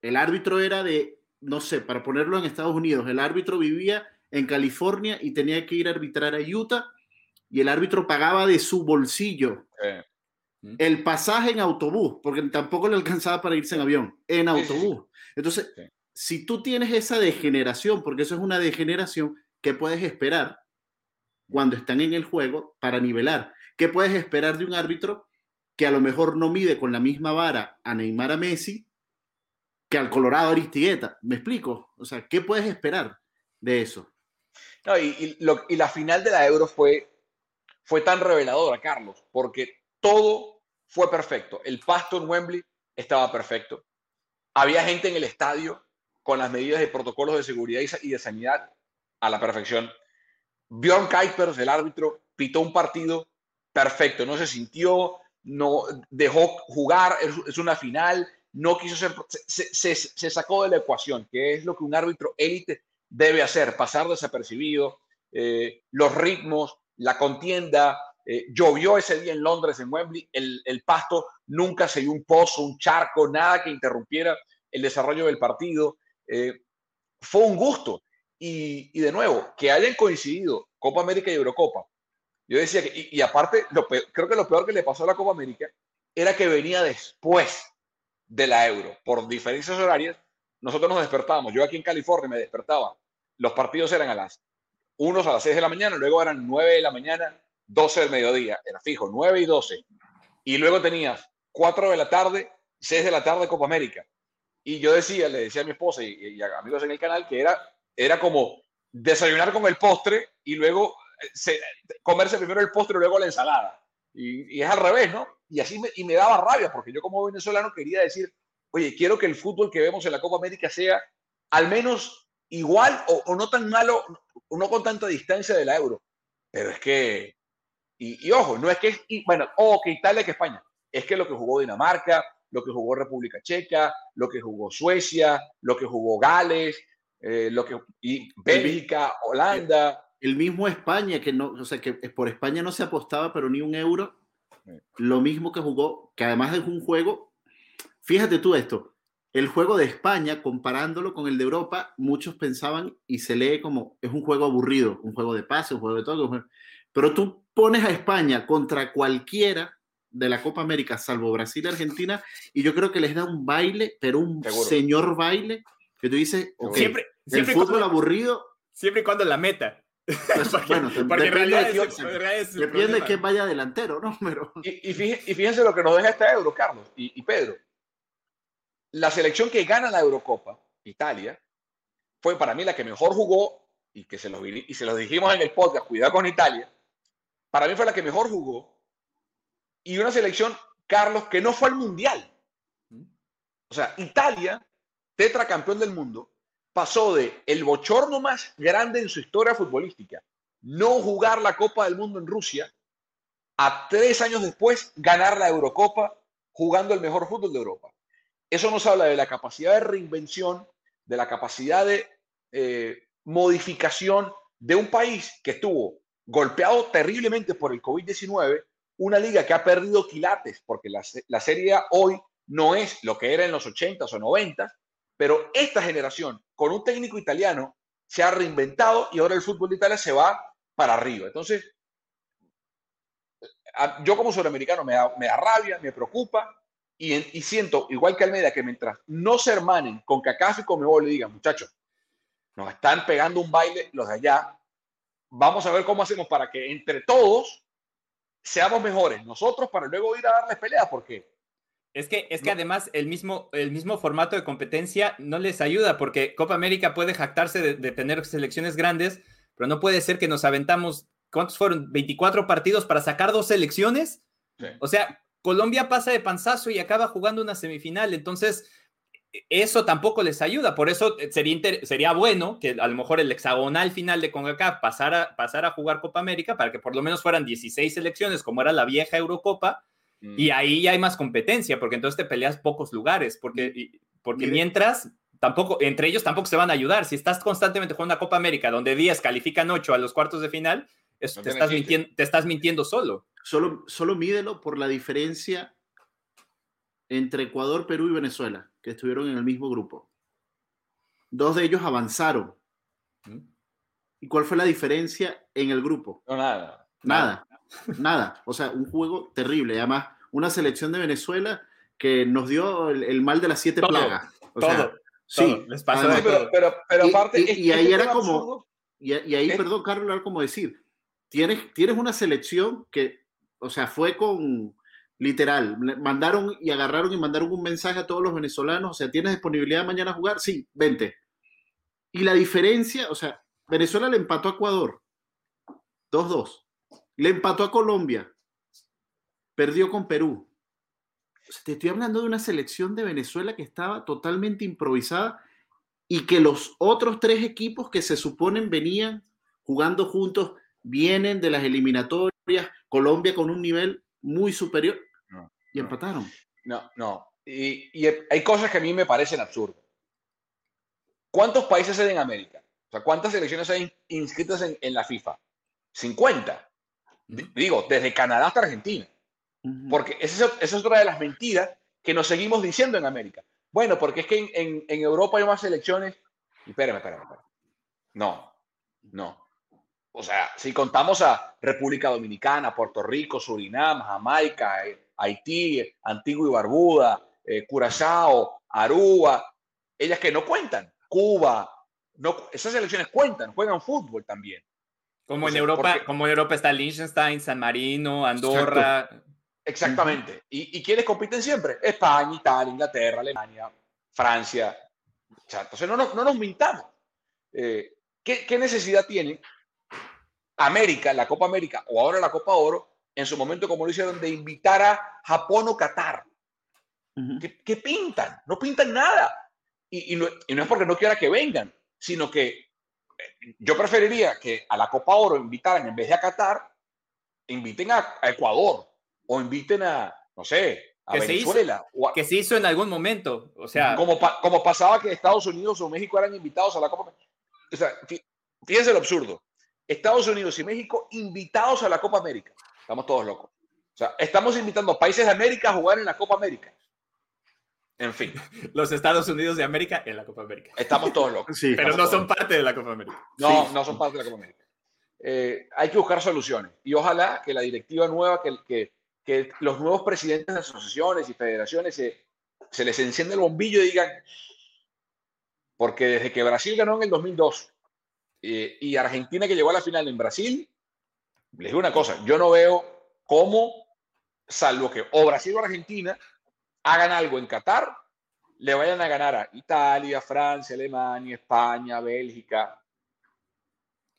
El árbitro era de no sé, para ponerlo en Estados Unidos, el árbitro vivía en California y tenía que ir a arbitrar a Utah y el árbitro pagaba de su bolsillo el pasaje en autobús, porque tampoco le alcanzaba para irse en avión, en autobús. Entonces, si tú tienes esa degeneración, porque eso es una degeneración, ¿qué puedes esperar cuando están en el juego para nivelar? ¿Qué puedes esperar de un árbitro que a lo mejor no mide con la misma vara a Neymar a Messi que al Colorado Aristigueta? ¿Me explico? O sea, ¿qué puedes esperar de eso? No, y, la final de la Euro fue, fue tan reveladora, Carlos, porque todo fue perfecto. El pasto en Wembley estaba perfecto. Había gente en el estadio con las medidas de protocolos de seguridad y de sanidad a la perfección. Bjorn Kuipers, el árbitro, pitó un partido perfecto. No se sintió, no dejó jugar, es una final, no quiso ser, se, se, sacó de la ecuación, que es lo que un árbitro élite debe hacer, pasar desapercibido, eh, los ritmos, la contienda. Eh, llovió ese día en Londres, en Wembley, el, el pasto nunca se dio un pozo, un charco, nada que interrumpiera el desarrollo del partido. Eh, fue un gusto. Y, y, de nuevo, que hayan coincidido Copa América y Eurocopa. Yo decía que, y, aparte, creo que lo peor que le pasó a la Copa América era que venía después de la Euro. Por diferencias horarias, nosotros nos despertábamos. Yo aquí en California me despertaba. Los partidos eran a las unos a las 6 de la mañana, luego eran 9 de la mañana, 12 del mediodía. Era fijo, 9 y 12. Y luego tenías 4 de la tarde, 6 de la tarde Copa América. Y yo decía, le decía a mi esposa y, a amigos en el canal que era, era como desayunar con el postre y luego eh, comerse primero el postre y luego la ensalada. Y, es al revés, ¿no? Y así me, y me daba rabia, porque yo como venezolano quería decir, oye, quiero que el fútbol que vemos en la Copa América sea al menos igual o, no tan malo, o no con tanta distancia de la Euro. Pero es que, y, ojo, no es que, y, bueno, o que Italia que España, es que lo que jugó Dinamarca, lo que jugó República Checa, lo que jugó Suecia, lo que jugó Gales, eh, lo que y Bélgica, Holanda. El mismo España, que no, o sea, que por España no se apostaba, pero ni un euro. Lo mismo que jugó, que además es un juego, fíjate tú esto, el juego de España, comparándolo con el de Europa, muchos pensaban y se lee como es un juego aburrido, un juego de pase, un juego de todo. Pero tú pones a España contra cualquiera de la Copa América, salvo Brasil y Argentina, y yo creo que les da un baile, pero un señor baile, que tú dices, siempre, el fútbol aburrido. Siempre y cuando la meta. <laughs> Pues, bueno, porque en realidad es, depende de que vaya delantero, ¿no? <laughs> Pero... Y, fíjense, lo que nos deja este Euro, Carlos y, Pedro. La selección que gana la Eurocopa, Italia, fue para mí la que mejor jugó y que se lo, y se lo dijimos en el podcast, cuidado con Italia. Para mí fue la que mejor jugó y una selección, Carlos, que no fue al Mundial. O sea, Italia, tetracampeón del mundo, pasó de el bochorno más grande en su historia futbolística, no jugar la Copa del Mundo en Rusia, a tres años después ganar la Eurocopa jugando el mejor fútbol de Europa. Eso nos habla de la capacidad de reinvención, de la capacidad de eh, modificación de un país que estuvo golpeado terriblemente por el COVID-19 una liga que ha perdido quilates, porque la, la Serie hoy no es lo que era en los 80s o 90s, pero esta generación, con un técnico italiano, se ha reinventado y ahora el fútbol de Italia se va para arriba. Entonces, yo como sudamericano me da, me da rabia, me preocupa y, y, siento, igual que Almeida, que mientras no se hermanen con CACAF y le digan, muchachos, nos están pegando un baile los de allá, vamos a ver cómo hacemos para que entre todos seamos mejores nosotros para luego ir a darles pelea, porque es que, es que además el mismo, el mismo formato de competencia no les ayuda, porque Copa América puede jactarse de, tener selecciones grandes, pero no puede ser que nos aventamos, ¿cuántos fueron? ¿24 partidos para sacar dos selecciones? O sea, Colombia pasa de panzazo y acaba jugando una semifinal, entonces eso tampoco les ayuda, por eso eh, sería, sería bueno que a lo mejor el hexagonal final de CONCACAF pasara, pasara a jugar Copa América para que por lo menos fueran 16 selecciones como era la vieja Eurocopa mm. y ahí ya hay más competencia porque entonces te peleas pocos lugares porque, porque mientras tampoco, entre ellos tampoco se van a ayudar. Si estás constantemente jugando una Copa América donde 10 califican 8 a los cuartos de final, te, estás mintiendo, te estás mintiendo solo. Solo, solo mídelo por la diferencia entre Ecuador, Perú y Venezuela, que estuvieron en el mismo grupo. Dos de ellos avanzaron. ¿Y cuál fue la diferencia en el grupo? nada. Nada. Nada. O sea, un juego terrible. Además, una selección de Venezuela que nos dio el, mal de las siete plagas. O Sí, les pasó pero, pero, pero, aparte. Y, ahí era como. Y, ahí, perdón, Carlos, era como decir: tienes, tienes una selección que, o sea, fue con. Literal, mandaron y agarraron y mandaron un mensaje a todos los venezolanos, o sea, ¿tienes disponibilidad mañana a jugar? Sí, vente. Y la diferencia, o sea, Venezuela le empató a Ecuador, 2-2. Le empató a Colombia, perdió con Perú. te estoy hablando de una selección de Venezuela que estaba totalmente improvisada y que los otros tres equipos que se suponen venían jugando juntos vienen de las eliminatorias, Colombia con un nivel muy superior y empataron. No, no. Y, hay cosas que a mí me parecen absurdas. ¿Cuántos países hay en América? O sea, ¿cuántas selecciones hay inscritas en la FIFA? 50. Digo, desde Canadá hasta Argentina. Porque esa es, otra de las mentiras que nos seguimos diciendo en América. Bueno, porque es que en, Europa hay más selecciones. Espérame, espérame, espérame. No, no. O sea, si contamos a República Dominicana, Puerto Rico, Surinam, Jamaica, eh, Haití, Antigua y Barbuda, eh, Curazao, Aruba, ellas que no cuentan, Cuba, no, esas selecciones cuentan, juegan fútbol también. Como en Europa, como en Europa está Liechtenstein, San Marino, Andorra. Exactamente. ¿Y, ¿Y quiénes compiten siempre? España, Italia, Inglaterra, Alemania, Francia. entonces no, no, nos mintamos. Eh, ¿qué, ¿qué, necesidad tiene América, la Copa América o ahora la Copa Oro, en su momento, como lo hicieron, de invitar a Japón o Qatar? ¿Qué, pintan? No pintan nada. Y, y, no, y no es porque no quiera que vengan, sino que yo preferiría que a la Copa Oro invitaran, en vez de a Qatar, inviten a, Ecuador o inviten a, no sé, a Venezuela. Que se hizo en algún momento. O sea, como, como pasaba que Estados Unidos o México eran invitados a la Copa. O sea, fíjense lo absurdo. Estados Unidos y México invitados a la Copa América. Estamos todos locos. O sea, estamos invitando a países de América a jugar en la Copa América. En fin. <laughs> Los Estados Unidos de América en la Copa América. Estamos todos locos. Sí, pero no son parte de la Copa América. No, no son parte de la Copa América. Eh, hay que buscar soluciones. Y ojalá que la directiva nueva, que, que, que los nuevos presidentes de asociaciones y federaciones se, se les encienda el bombillo y digan, porque desde que Brasil ganó en el 2002 eh, y Argentina que llegó a la final en Brasil, les digo una cosa, yo no veo cómo, salvo que o Brasil o Argentina hagan algo en Qatar, le vayan a ganar a Italia, Francia, Alemania, España, Bélgica,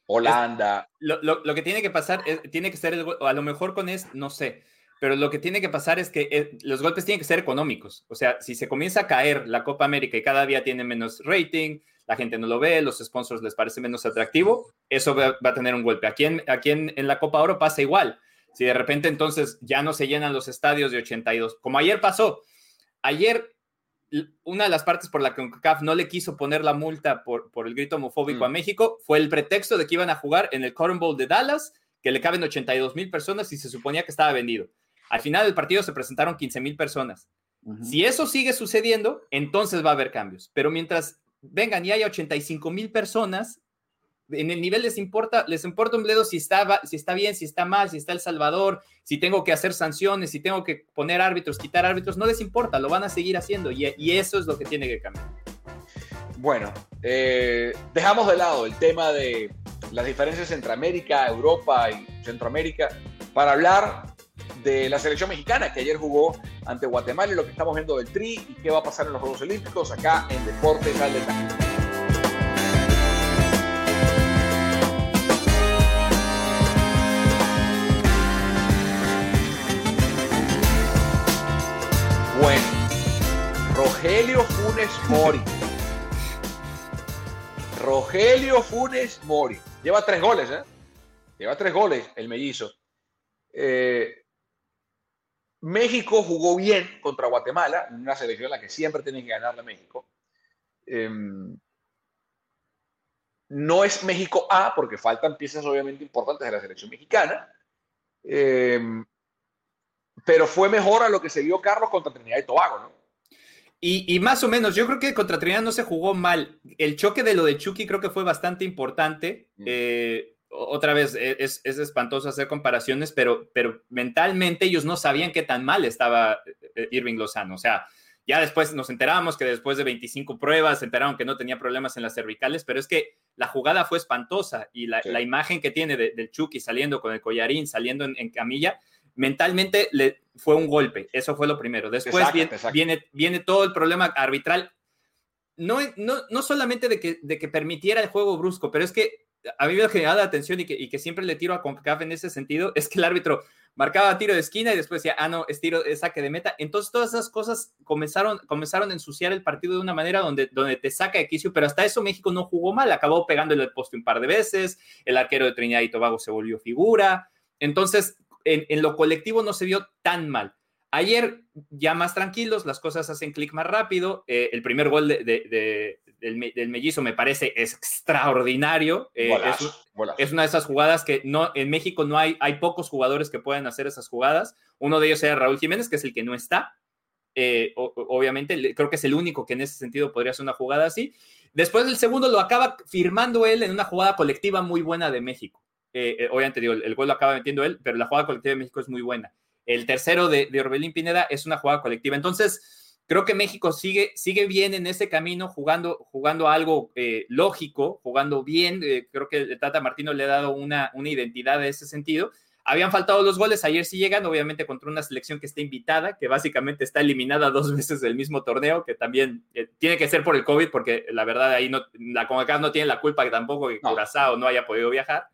Holanda. lo, que tiene que pasar, tiene que ser, a lo mejor con es, no sé, pero lo que tiene que pasar es que eh, los golpes tienen que ser económicos. O sea, si se comienza a caer la Copa América y cada día tiene menos rating, la gente no lo ve, los sponsors les parece menos atractivo, eso va, a tener un golpe. Aquí, en, aquí en, en la Copa Oro pasa igual. Si de repente entonces ya no se llenan los estadios de 82, como ayer pasó, ayer una de las partes por la que CAF no le quiso poner la multa por, por el grito homofóbico a mm. México fue el pretexto de que iban a jugar en el Cotton Bowl de Dallas, que le caben 82 mil personas y se suponía que estaba vendido. Al final del partido se presentaron 15 mil personas. Si eso sigue sucediendo, entonces va a haber cambios. Pero mientras vengan y haya 85 mil personas, en el nivel les importa, les importa un bledo si está, si está bien, si está mal, si está El Salvador, si tengo que hacer sanciones, si tengo que poner árbitros, quitar árbitros, no les importa, lo van a seguir haciendo y, eso es lo que tiene que cambiar. Bueno, eh, dejamos de lado el tema de las diferencias entre América, Europa y Centroamérica para hablar de la selección mexicana que ayer jugó ante Guatemala y lo que estamos viendo del Tri y qué va a pasar en los Juegos Olímpicos acá en Deportes al Detalle. Rogelio Funes Mori. Rogelio Funes Mori. Lleva tres goles, ¿eh? Lleva tres goles el mellizo. Eh, México jugó bien contra Guatemala, una selección en la que siempre tienen que ganarle a México. Em, no es México A, porque faltan piezas obviamente importantes de la selección mexicana. Em, pero fue mejor a lo que se vio Carlos contra Trinidad y Tobago, ¿no? Y, más o menos, yo creo que contra Trinidad no se jugó mal. El choque de lo de Chucky creo que fue bastante importante. Mm. Eh, otra vez, e, es, espantoso hacer comparaciones, pero, pero mentalmente ellos no sabían qué tan mal estaba eh, Irving Lozano. O sea, Ya después nos enteramos que después de 25 pruebas se enteraron que no tenía problemas en las cervicales, pero es que la jugada fue espantosa y la, imagen que tiene del Chucky saliendo con el collarín, saliendo en, camilla, mentalmente le fue un golpe. Eso fue lo primero. Después viene, viene, todo el problema arbitral. No, no, no solamente de que, de que permitiera el juego brusco, pero es que a mí me ha generado la atención y que, y que siempre le tiro a CONCACAF en ese sentido, es que el árbitro marcaba tiro de esquina y después decía, ah, no, es tiro, es saque de meta. Entonces todas esas cosas comenzaron, comenzaron a ensuciar el partido de una manera donde, donde te saca de quicio, pero hasta eso México no jugó mal, acabó pegándole el poste un par de veces, el arquero de Trinidad y Tobago se volvió figura. Entonces, en, en lo colectivo no se vio tan mal. Ayer, ya más tranquilos, las cosas hacen clic más rápido. Eh, el primer gol de, del, mellizo me parece extraordinario. Eh, es, una de esas jugadas que no, en México no hay, hay pocos jugadores que pueden hacer esas jugadas. Uno de ellos era Raúl Jiménez, que es el que no está. Eh, obviamente, creo que es el único que en ese sentido podría hacer una jugada así. Después del segundo lo acaba firmando él en una jugada colectiva muy buena de México. Obviamente, digo, el, el gol lo acaba metiendo él, pero la jugada colectiva de México es muy buena. El tercero de, Orbelín Pineda es una jugada colectiva. Entonces, creo que México sigue, sigue bien en ese camino, jugando, jugando algo eh, lógico, jugando bien. Eh, creo que Tata Martino le ha dado una, una identidad de ese sentido. Habían faltado los goles, ayer sí llegan, obviamente contra una selección que está invitada, que básicamente está eliminada dos <laughs> veces del mismo torneo, que también eh, tiene que ser por el COVID, porque la verdad ahí no, la CONCACAF no tiene la culpa que tampoco que Curazao no haya podido viajar.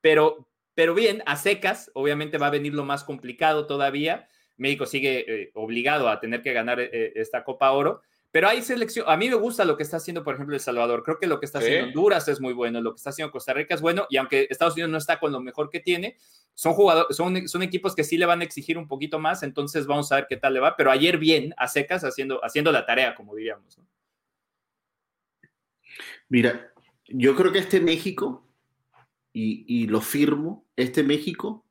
Pero, pero bien, a secas, obviamente va a venir lo más complicado todavía. México sigue eh, obligado a tener que ganar eh, esta Copa Oro, pero hay selección. A mí me gusta lo que está haciendo, por ejemplo, El Salvador. Creo que lo que está haciendo Honduras es muy bueno, lo que está haciendo Costa Rica es bueno, y aunque Estados Unidos no está con lo mejor que tiene, son jugadores, son, son equipos que sí le van a exigir un poquito más, entonces vamos a ver qué tal le va. Pero ayer bien, a secas, haciendo, haciendo la tarea, como diríamos. Mira, yo creo que este México y, lo firmo, este México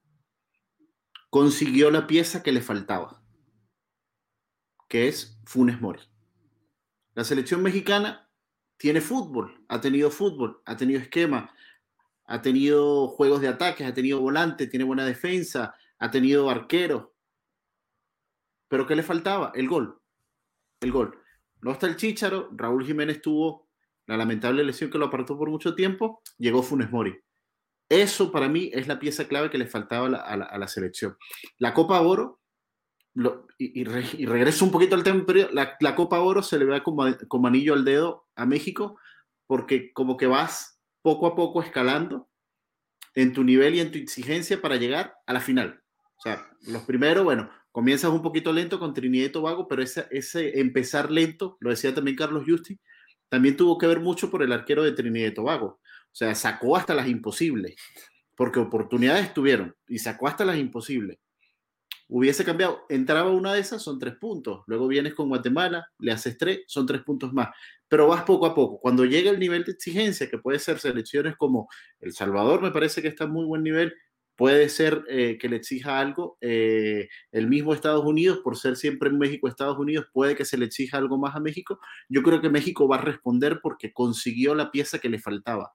consiguió la pieza que le faltaba, que es Funes Mori. La selección mexicana tiene fútbol, ha tenido fútbol, ha tenido esquema, ha tenido juegos de ataques, ha tenido volante, tiene buena defensa, ha tenido arquero. Pero ¿qué le faltaba? El gol. El gol. No está el Chícharo, Raúl Jiménez tuvo la lamentable lesión que lo apartó por mucho tiempo, llegó Funes Mori. Eso para mí es la pieza clave que le faltaba a la, selección. La Copa Oro, y, regreso un poquito al tema la, la, Copa Oro se le ve como, como anillo al dedo a México porque como que vas poco a poco escalando en tu nivel y en tu exigencia para llegar a la final. O sea, los primeros, bueno, comienzas un poquito lento con Trinidad y Tobago, pero ese, ese empezar lento, lo decía también Carlos Justi, también tuvo que ver mucho por el arquero de Trinidad y Tobago. O sea, sacó hasta las imposibles, porque oportunidades tuvieron y sacó hasta las imposibles. Hubiese cambiado, entraba una de esas, son tres puntos. Luego vienes con Guatemala, le haces tres, son tres puntos más. Pero vas poco a poco. Cuando llega el nivel de exigencia, que puede ser selecciones como El Salvador, me parece que está en muy buen nivel, puede ser eh, que le exija algo. Eh, el mismo Estados Unidos, por ser siempre en México, Estados Unidos, puede que se le exija algo más a México. Yo creo que México va a responder porque consiguió la pieza que le faltaba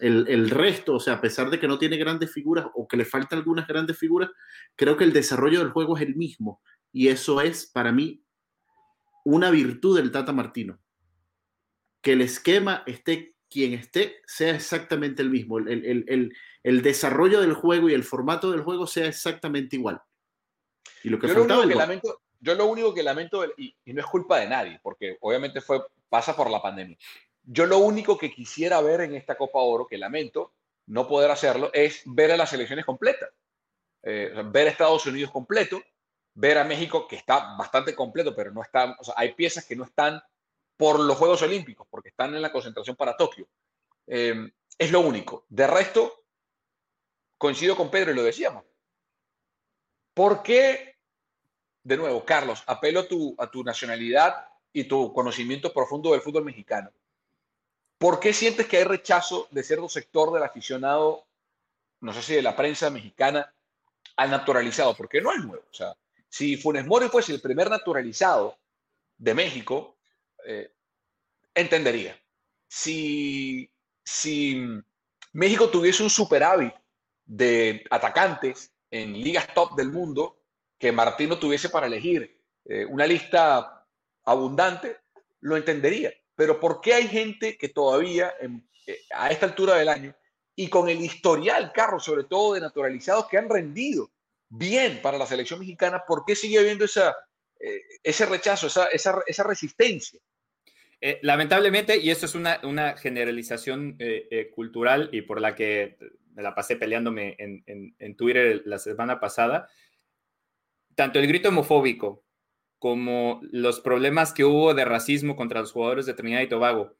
el, resto, o sea, a pesar de que no tiene grandes figuras o que le faltan algunas grandes figuras, creo que el desarrollo del juego es el mismo. Y eso es, para mí, una virtud del Tata Martino. Que el esquema esté quien esté, sea exactamente el mismo. El, desarrollo del juego y el formato del juego sea exactamente igual. Y lo que yo, lo único que lamento, yo lo único que lamento, y, y, no es culpa de nadie, porque obviamente fue, pasa por la pandemia, yo lo único que quisiera ver en esta Copa Oro, que lamento no poder hacerlo, es ver a las selecciones completas. Eh, ver a Estados Unidos completo, ver a México que está bastante completo, pero no está, o sea, hay piezas que no están por los Juegos Olímpicos, porque están en la concentración para Tokio. Eh, es lo único. De resto, coincido con Pedro y lo decíamos. ¿Por qué, de nuevo, Carlos, apelo a tu nacionalidad y tu conocimiento profundo del fútbol mexicano? ¿Por qué sientes que hay rechazo de cierto sector del aficionado, no sé si de la prensa mexicana, al naturalizado? Porque no es nuevo. O sea, si Funes Mori fuese el primer naturalizado de México, eh, entendería. Si, si México tuviese un superávit de atacantes en ligas top del mundo, que Martino tuviese para elegir eh, una lista abundante, lo entendería. Pero ¿por qué hay gente que todavía eh, a esta altura del año y con el historial, carro, sobre todo de naturalizados que han rendido bien para la selección mexicana, ¿por qué sigue habiendo esa, eh, ese rechazo, esa, esa, esa resistencia? Eh, lamentablemente, y esto es una, una generalización cultural y por la que me la pasé peleándome en, en, Twitter la semana pasada, tanto el grito homofóbico como los problemas que hubo de racismo contra los jugadores de Trinidad y Tobago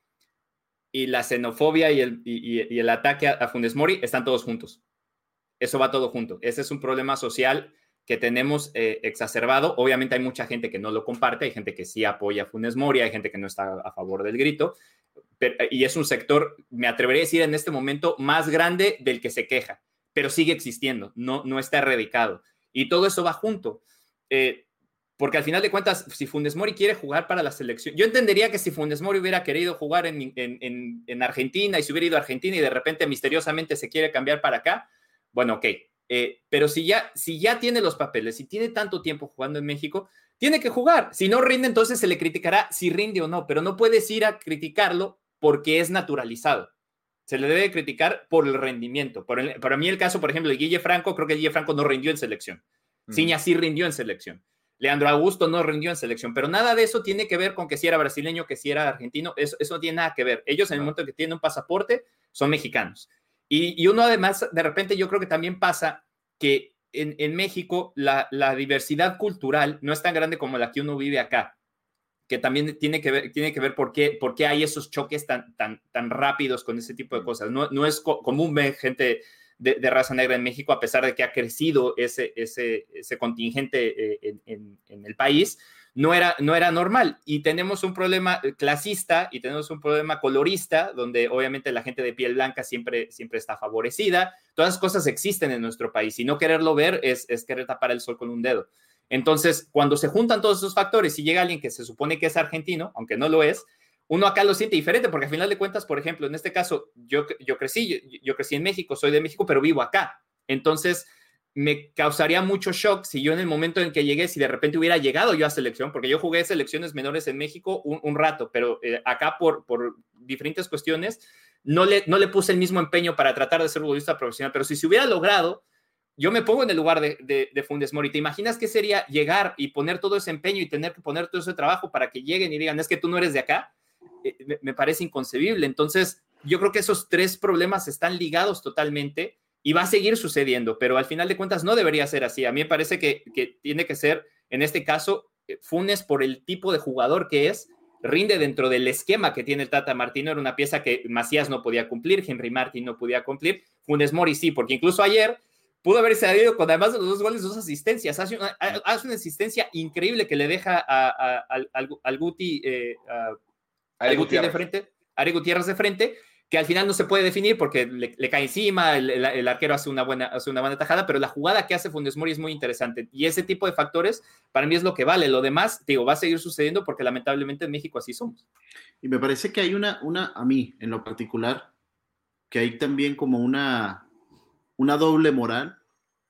y la xenofobia y el, y, el ataque a, Funes Mori están todos juntos. Eso va todo junto. Ese es un problema social que tenemos eh, exacerbado. Obviamente hay mucha gente que no lo comparte, hay gente que sí apoya a Funes Mori, hay gente que no está a favor del grito, y es un sector, me atrevería a decir en este momento, más grande del que se queja, pero sigue existiendo, no, no está erradicado. Y todo eso va junto. Eh, porque al final de cuentas, si Funes Mori quiere jugar para la selección, yo entendería que si Funes Mori hubiera querido jugar en, en, en, en Argentina y se hubiera ido a Argentina y de repente misteriosamente se quiere cambiar para acá, bueno, ok, eh, pero si ya, si ya tiene los papeles, si tiene tanto tiempo jugando en México, tiene que jugar. Si no rinde, entonces se le criticará si rinde o no, pero no puedes ir a criticarlo porque es naturalizado. Se le debe criticar por el rendimiento. Por el, para mí el caso, por ejemplo, de Guille Franco, creo que Guille Franco no rindió en selección. Mm. Ciña sí rindió en selección. Leandro Augusto no rindió en selección, pero nada de eso tiene que ver con que si era brasileño, que si era argentino, eso, eso no tiene nada que ver. Ellos en el momento que tienen un pasaporte son mexicanos. Y, y, uno además, de repente yo creo que también pasa que en, en México la, la, diversidad cultural no es tan grande como la que uno vive acá, que también tiene que ver, tiene que ver por, qué, por qué hay esos choques tan, tan, tan rápidos con ese tipo de cosas. No, no es co común ver gente de, raza negra en México, a pesar de que ha crecido ese, ese, ese contingente eh, en, en, en el país no era, no era normal. Y tenemos un problema clasista y tenemos un problema colorista, donde obviamente la gente de piel blanca siempre, siempre está favorecida. Todas las cosas existen en nuestro país y no quererlo ver es, es querer tapar el sol con un dedo. Entonces, cuando se juntan todos esos factores y llega alguien que se supone que es argentino, aunque no lo es, uno acá lo siente diferente, porque al final de cuentas, por ejemplo, en este caso, yo, yo crecí, yo, yo crecí en México, soy de México, pero vivo acá. Entonces, me causaría mucho shock si yo en el momento en que llegué, si de repente hubiera llegado yo a selección, porque yo jugué selecciones menores en México un, un rato, pero eh, acá por, por, diferentes cuestiones no le, no le puse el mismo empeño para tratar de ser futbolista profesional, pero si se hubiera logrado, yo me pongo en el lugar de, de, de Fundes Mori. ¿Te imaginas qué sería llegar y poner todo ese empeño y tener que poner todo ese trabajo para que lleguen y digan, es que tú no eres de acá? Eh, me, parece inconcebible. Entonces, yo creo que esos tres problemas están ligados totalmente y va a seguir sucediendo, pero al final de cuentas no debería ser así. A mí me parece que, que tiene que ser, en este caso, eh, Funes por el tipo de jugador que es, rinde dentro del esquema que tiene el Tata Martino, era una pieza que Macías no podía cumplir, Henry Martin no podía cumplir, Funes Mori sí, porque incluso ayer pudo haberse salido con además de los dos goles, dos asistencias, hace una, hace una asistencia increíble que le deja a, a, a, al, al, Guti, eh, a, Guti de frente, Ari Gutiérrez de frente, que al final no se puede definir porque le, le cae encima, el, el, el, arquero hace una, buena, hace una buena tajada, pero la jugada que hace Funes Mori es muy interesante. Y ese tipo de factores para mí es lo que vale. Lo demás, digo, va a seguir sucediendo porque lamentablemente en México así somos. Y me parece que hay una, una a mí en lo particular, que hay también como una, una doble moral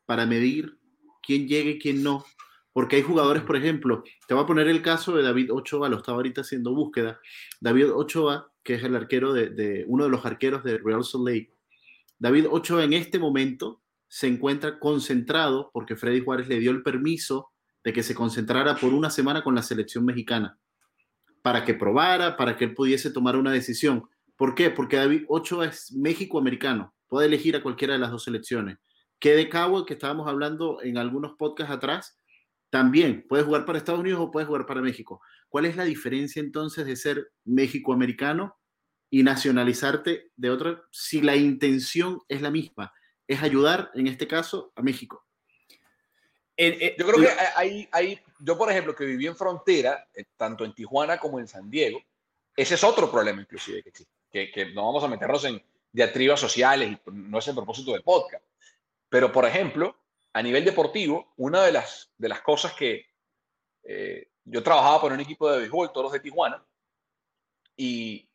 para medir quién llega y quién no. Porque hay jugadores, por ejemplo, te voy a poner el caso de David Ochoa, lo estaba ahorita haciendo búsqueda. David Ochoa que es el arquero de, uno de los arqueros de Real Salt Lake. David Ochoa en este momento se encuentra concentrado porque Freddy Juárez le dio el permiso de que se concentrara por una semana con la selección mexicana para que probara, para que él pudiese tomar una decisión. ¿Por qué? Porque David Ochoa es México-americano, puede elegir a cualquiera de las dos selecciones. Que de Cabo, que estábamos hablando en algunos podcasts atrás, también puede jugar para Estados Unidos o puede jugar para México. ¿Cuál es la diferencia entonces de ser México-americano y nacionalizarte de otra si la intención es la misma? Es ayudar, en este caso, a México. Eh, eh, yo creo que hay, hay, yo por ejemplo, que viví en frontera, eh, tanto en Tijuana como en San Diego, ese es otro problema inclusive que existe, que, que no vamos a meternos en diatribas sociales y no es el propósito del podcast. Pero, por ejemplo, a nivel deportivo, una de las, de las cosas que eh, yo trabajaba por un equipo de béisbol, Toros de Tijuana, y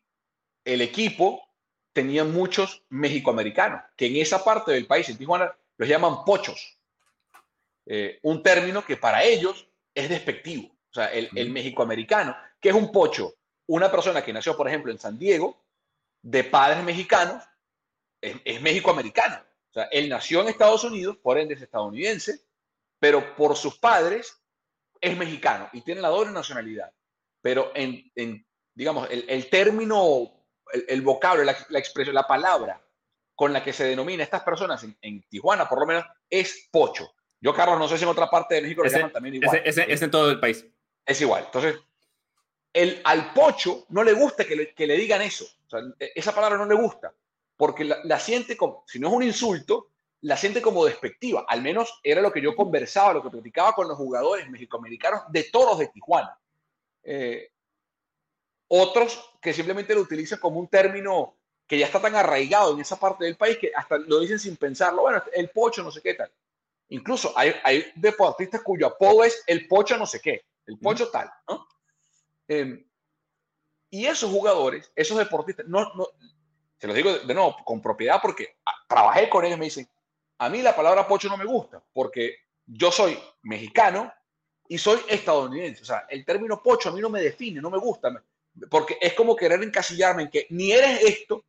el equipo tenía muchos mexicoamericanos, que en esa parte del país, en Tijuana, los llaman pochos. Eh, un término que para ellos es despectivo. O o sea, el, el mexicoamericano, que es un pocho, una persona que nació, por ejemplo, en San Diego, de padres mexicanos, es, es mexicoamericano. O sea, él nació en Estados Unidos, por ende es estadounidense, pero por sus padres es mexicano y tiene la doble nacionalidad. Pero en, en digamos, el, el término, el, el vocablo, la, la, expresión, la palabra con la que se denomina estas personas en, en, Tijuana, por lo menos, es pocho. Yo, Carlos, no sé si en otra parte de México lo llaman también igual. Ese, ese, es en todo el país. Es igual. Entonces, el, al pocho no le gusta que le, que le digan eso. O sea, esa palabra no le gusta, porque la, la, siente como, si no es un insulto, la siente como despectiva. Al menos era lo que yo conversaba, lo que platicaba con los jugadores mexicoamericanos de toros de Tijuana. Eh, otros que simplemente lo utilizan como un término que ya está tan arraigado en esa parte del país que hasta lo dicen sin pensarlo. Bueno, el pocho, no sé qué tal. Incluso hay, hay deportistas cuyo apodo es el pocho, no sé qué, el pocho tal. ¿no? Eh, y esos jugadores, esos deportistas, no, no, se los digo de, nuevo con propiedad porque trabajé con ellos, me dicen, a mí la palabra pocho no me gusta porque yo soy mexicano y soy estadounidense. O sea, el término pocho a mí no me define, no me gusta, porque es como querer encasillarme en que ni eres esto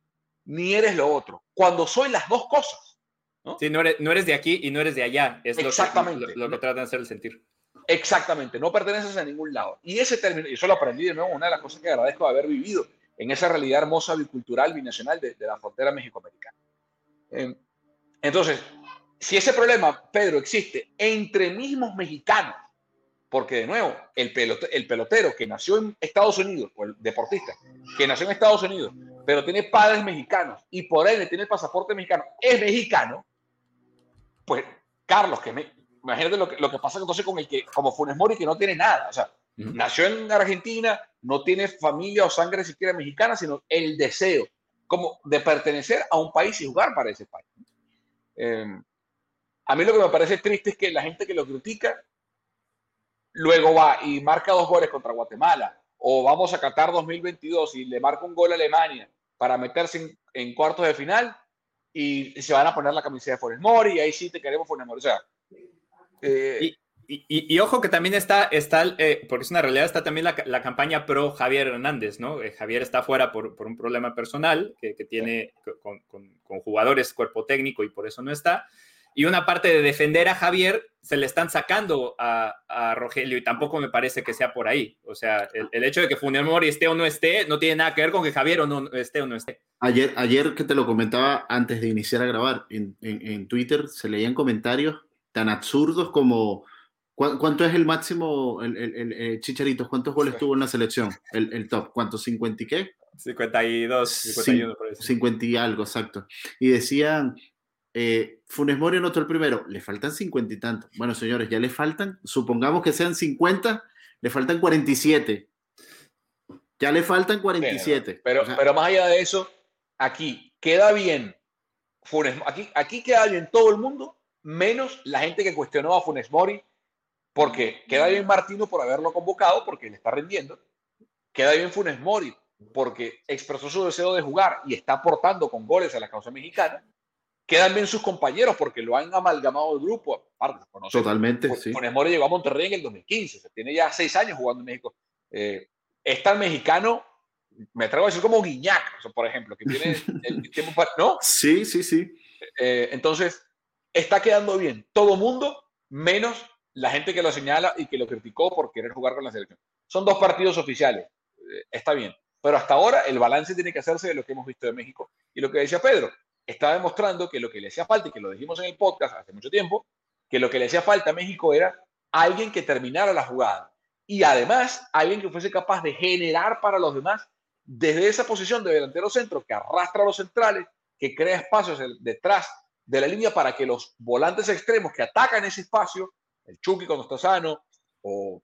ni eres lo otro, cuando soy las dos cosas. ¿no? Sí, no eres, no eres de aquí y no eres de allá. Es Exactamente. Lo que, lo, lo que tratan de hacer el sentir. Exactamente, no perteneces a ningún lado. Y ese término, y eso lo aprendí de nuevo, una de las cosas que agradezco de haber vivido en esa realidad hermosa bicultural, binacional de, la frontera México-Americana. Eh, entonces, si ese problema, Pedro, existe entre mismos mexicanos, porque de nuevo, el, pelote, el pelotero que nació en Estados Unidos, o el deportista que nació en Estados Unidos, pero tiene padres mexicanos y por ende tiene el pasaporte mexicano, es mexicano, pues Carlos, que me, imagínate lo que pasa entonces con el que, como Funes Mori, que no tiene nada, o sea, uh -huh. nació en Argentina, no tiene familia o sangre siquiera mexicana, sino el deseo como de pertenecer a un país y jugar para ese país. Eh, a mí lo que me parece triste es que la gente que lo critica luego va y marca dos goles contra Guatemala, o vamos a Qatar 2022 y le marca un gol a Alemania para meterse en, en cuartos de final y, se van a poner la camiseta de Funes Mori y ahí sí te queremos Funes Mori. O sea, eh, y, y, y, ojo que también está, está eh, porque es una realidad, está también la, la campaña pro Javier Hernández, ¿no? Eh, Javier está fuera por, por, un problema personal que, que tiene con, con, con jugadores, cuerpo técnico y por eso no está y una parte de defender a Javier se le están sacando a, a, Rogelio y tampoco me parece que sea por ahí. O sea, el, el, hecho de que Funes Mori esté o no esté no tiene nada que ver con que Javier o no esté o no esté. Ayer, ayer que te lo comentaba antes de iniciar a grabar, en, en, en Twitter se leían comentarios tan absurdos como ¿cuánto es el máximo, el, el, el Chicharito? ¿Cuántos goles sí. tuvo en la selección? El, top, ¿cuántos? ¿50 y qué? 52, 51 por eso. 50 y algo, exacto. Y decían, eh, Funes Mori anotó el primero, le faltan cincuenta y tantos. Bueno, señores, ya le faltan, supongamos que sean 50, le faltan 47. Ya le faltan 47. Pero, o sea, pero más allá de eso, aquí queda bien Funes, aquí, aquí queda bien todo el mundo, menos la gente que cuestionó a Funes Mori, porque queda bien Martino por haberlo convocado, porque le está rendiendo. Queda bien Funes Mori, porque expresó su deseo de jugar y está aportando con goles a la causa mexicana quedan bien sus compañeros porque lo han amalgamado el grupo. Aparte, conoce, Totalmente, Funes sí. Funes Mori llegó a Monterrey en el 2015, se tiene ya seis años jugando en México. Eh, es tan mexicano, me atrevo a decir como Guiñac, o sea, por ejemplo, que tiene <laughs> el tiempo para... ¿No? Sí, sí, sí. Eh, entonces, está quedando bien todo mundo, menos la gente que lo señala y que lo criticó por querer jugar con la selección. Son dos partidos oficiales, eh, está bien. Pero hasta ahora el balance tiene que hacerse de lo que hemos visto de México. Y lo que decía Pedro, está demostrando que lo que le hacía falta, y que lo dijimos en el podcast hace mucho tiempo, que lo que le hacía falta a México era alguien que terminara la jugada. Y además, alguien que fuese capaz de generar para los demás desde esa posición de delantero centro que arrastra a los centrales, que crea espacios detrás de la línea para que los volantes extremos que atacan ese espacio, el Chucky cuando está sano, o,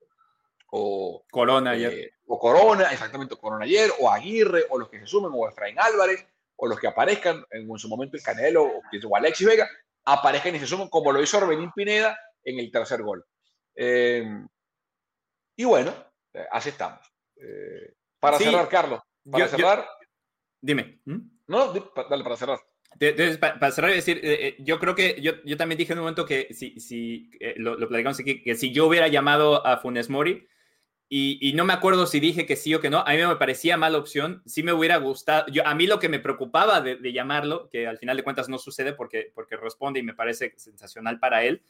o Corona ayer. Eh, o Corona, exactamente, Corona ayer, o Aguirre, o los que se sumen, o Efraín Álvarez, o los que aparezcan en, en su momento el Canelo o, o Alexis Vega, aparezcan y se suman como lo hizo Orbelín Pineda en el tercer gol. Eh, y bueno, eh, así estamos. Eh, para sí, cerrar, Carlos, para yo, cerrar. Yo, dime. ¿Mm? No, dale, para cerrar. Entonces, para, cerrar, decir, eh, yo creo que yo, yo, también dije en un momento que si, si eh, lo, lo platicamos aquí, que si yo hubiera llamado a Funes Mori, y, no me acuerdo si dije que sí o que no. A mí me parecía mala opción. Sí me hubiera gustado. Yo, a mí lo que me preocupaba de, llamarlo, que al final de cuentas no sucede porque, porque responde y me parece sensacional para él,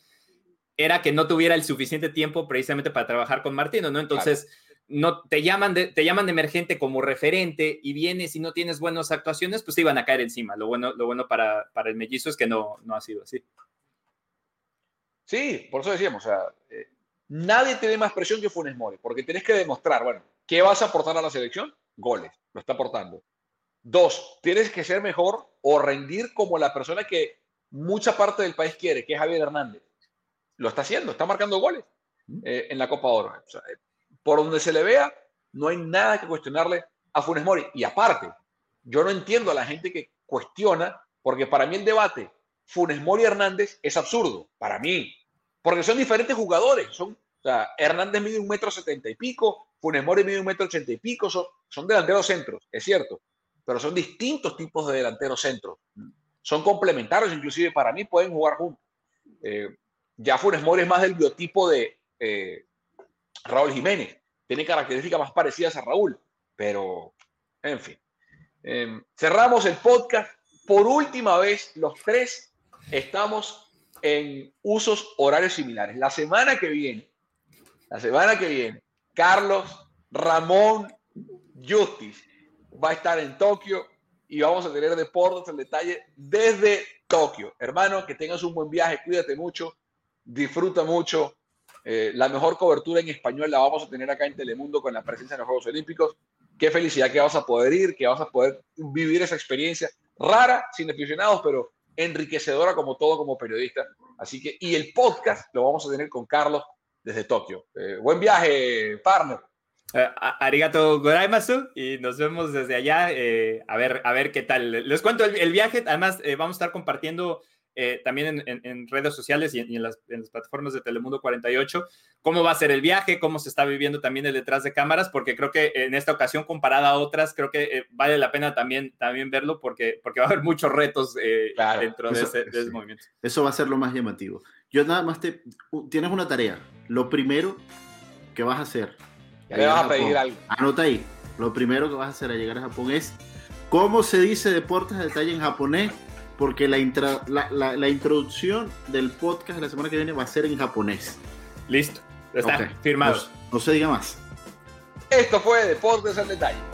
era que no tuviera el suficiente tiempo precisamente para trabajar con Martino, ¿no? Entonces, no, te, llaman de, te llaman de emergente como referente y vienes y no tienes buenas actuaciones, pues te iban a caer encima. Lo bueno, lo bueno para, para el mellizo es que no, no ha sido así. Sí, por eso decíamos, o sea, eh, Nadie tiene más presión que Funes Mori, porque tienes que demostrar, bueno, ¿qué vas a aportar a la selección? Goles, lo está aportando. Dos, tienes que ser mejor o rendir como la persona que mucha parte del país quiere, que es Javier Hernández. Lo está haciendo, está marcando goles eh, en la Copa Oro. Eh, por donde se le vea, no hay nada que cuestionarle a Funes Mori. Y aparte, yo no entiendo a la gente que cuestiona, porque para mí el debate Funes Mori Hernández es absurdo, para mí, porque son diferentes jugadores, son Hernández mide un metro setenta y pico, Funes Mori mide un metro ochenta y pico, son, son delanteros centros, es cierto, pero son distintos tipos de delanteros centros. Son complementarios, inclusive para mí pueden jugar juntos. Eh, ya Funes Mori es más del biotipo de eh, Raúl Jiménez, tiene características más parecidas a Raúl, pero en fin. Em, cerramos el podcast. Por última vez, los tres estamos en usos horarios similares. La semana que viene la semana que viene, Carlos Ramón Justice va a estar en Tokio y vamos a tener deportes en detalle desde Tokio. Hermano, que tengas un buen viaje, cuídate mucho, disfruta mucho. Eh, la mejor cobertura en español la vamos a tener acá en Telemundo con la presencia de los Juegos Olímpicos. Qué felicidad que vas a poder ir, que vas a poder vivir esa experiencia rara, sin aficionados, pero enriquecedora como todo como periodista. Así que, y el podcast lo vamos a tener con Carlos desde Tokio. Eh, buen viaje, partner. Eh, arigato godaimasu y nos vemos desde allá a, ver, a ver qué tal. Les cuento el, viaje, además vamos a estar compartiendo también en, redes sociales y, en, las, plataformas de Telemundo 48 cómo va a ser el viaje, cómo se está viviendo también el detrás de cámaras, porque creo que en esta ocasión comparada a otras, creo que vale la pena también, también verlo porque, porque va a haber muchos retos dentro de, ese, movimiento. Eso va a ser lo más llamativo. Yo nada más te... Tienes una tarea. Lo primero que vas a hacer... Le vas a, pedir algo. Anota ahí. Lo primero que vas a hacer al llegar a Japón es cómo se dice deportes de detalle en japonés, porque la, la, introducción del podcast de la semana que viene va a ser en japonés. Listo. Está firmado. no se diga más. Esto fue Deportes en Detalle.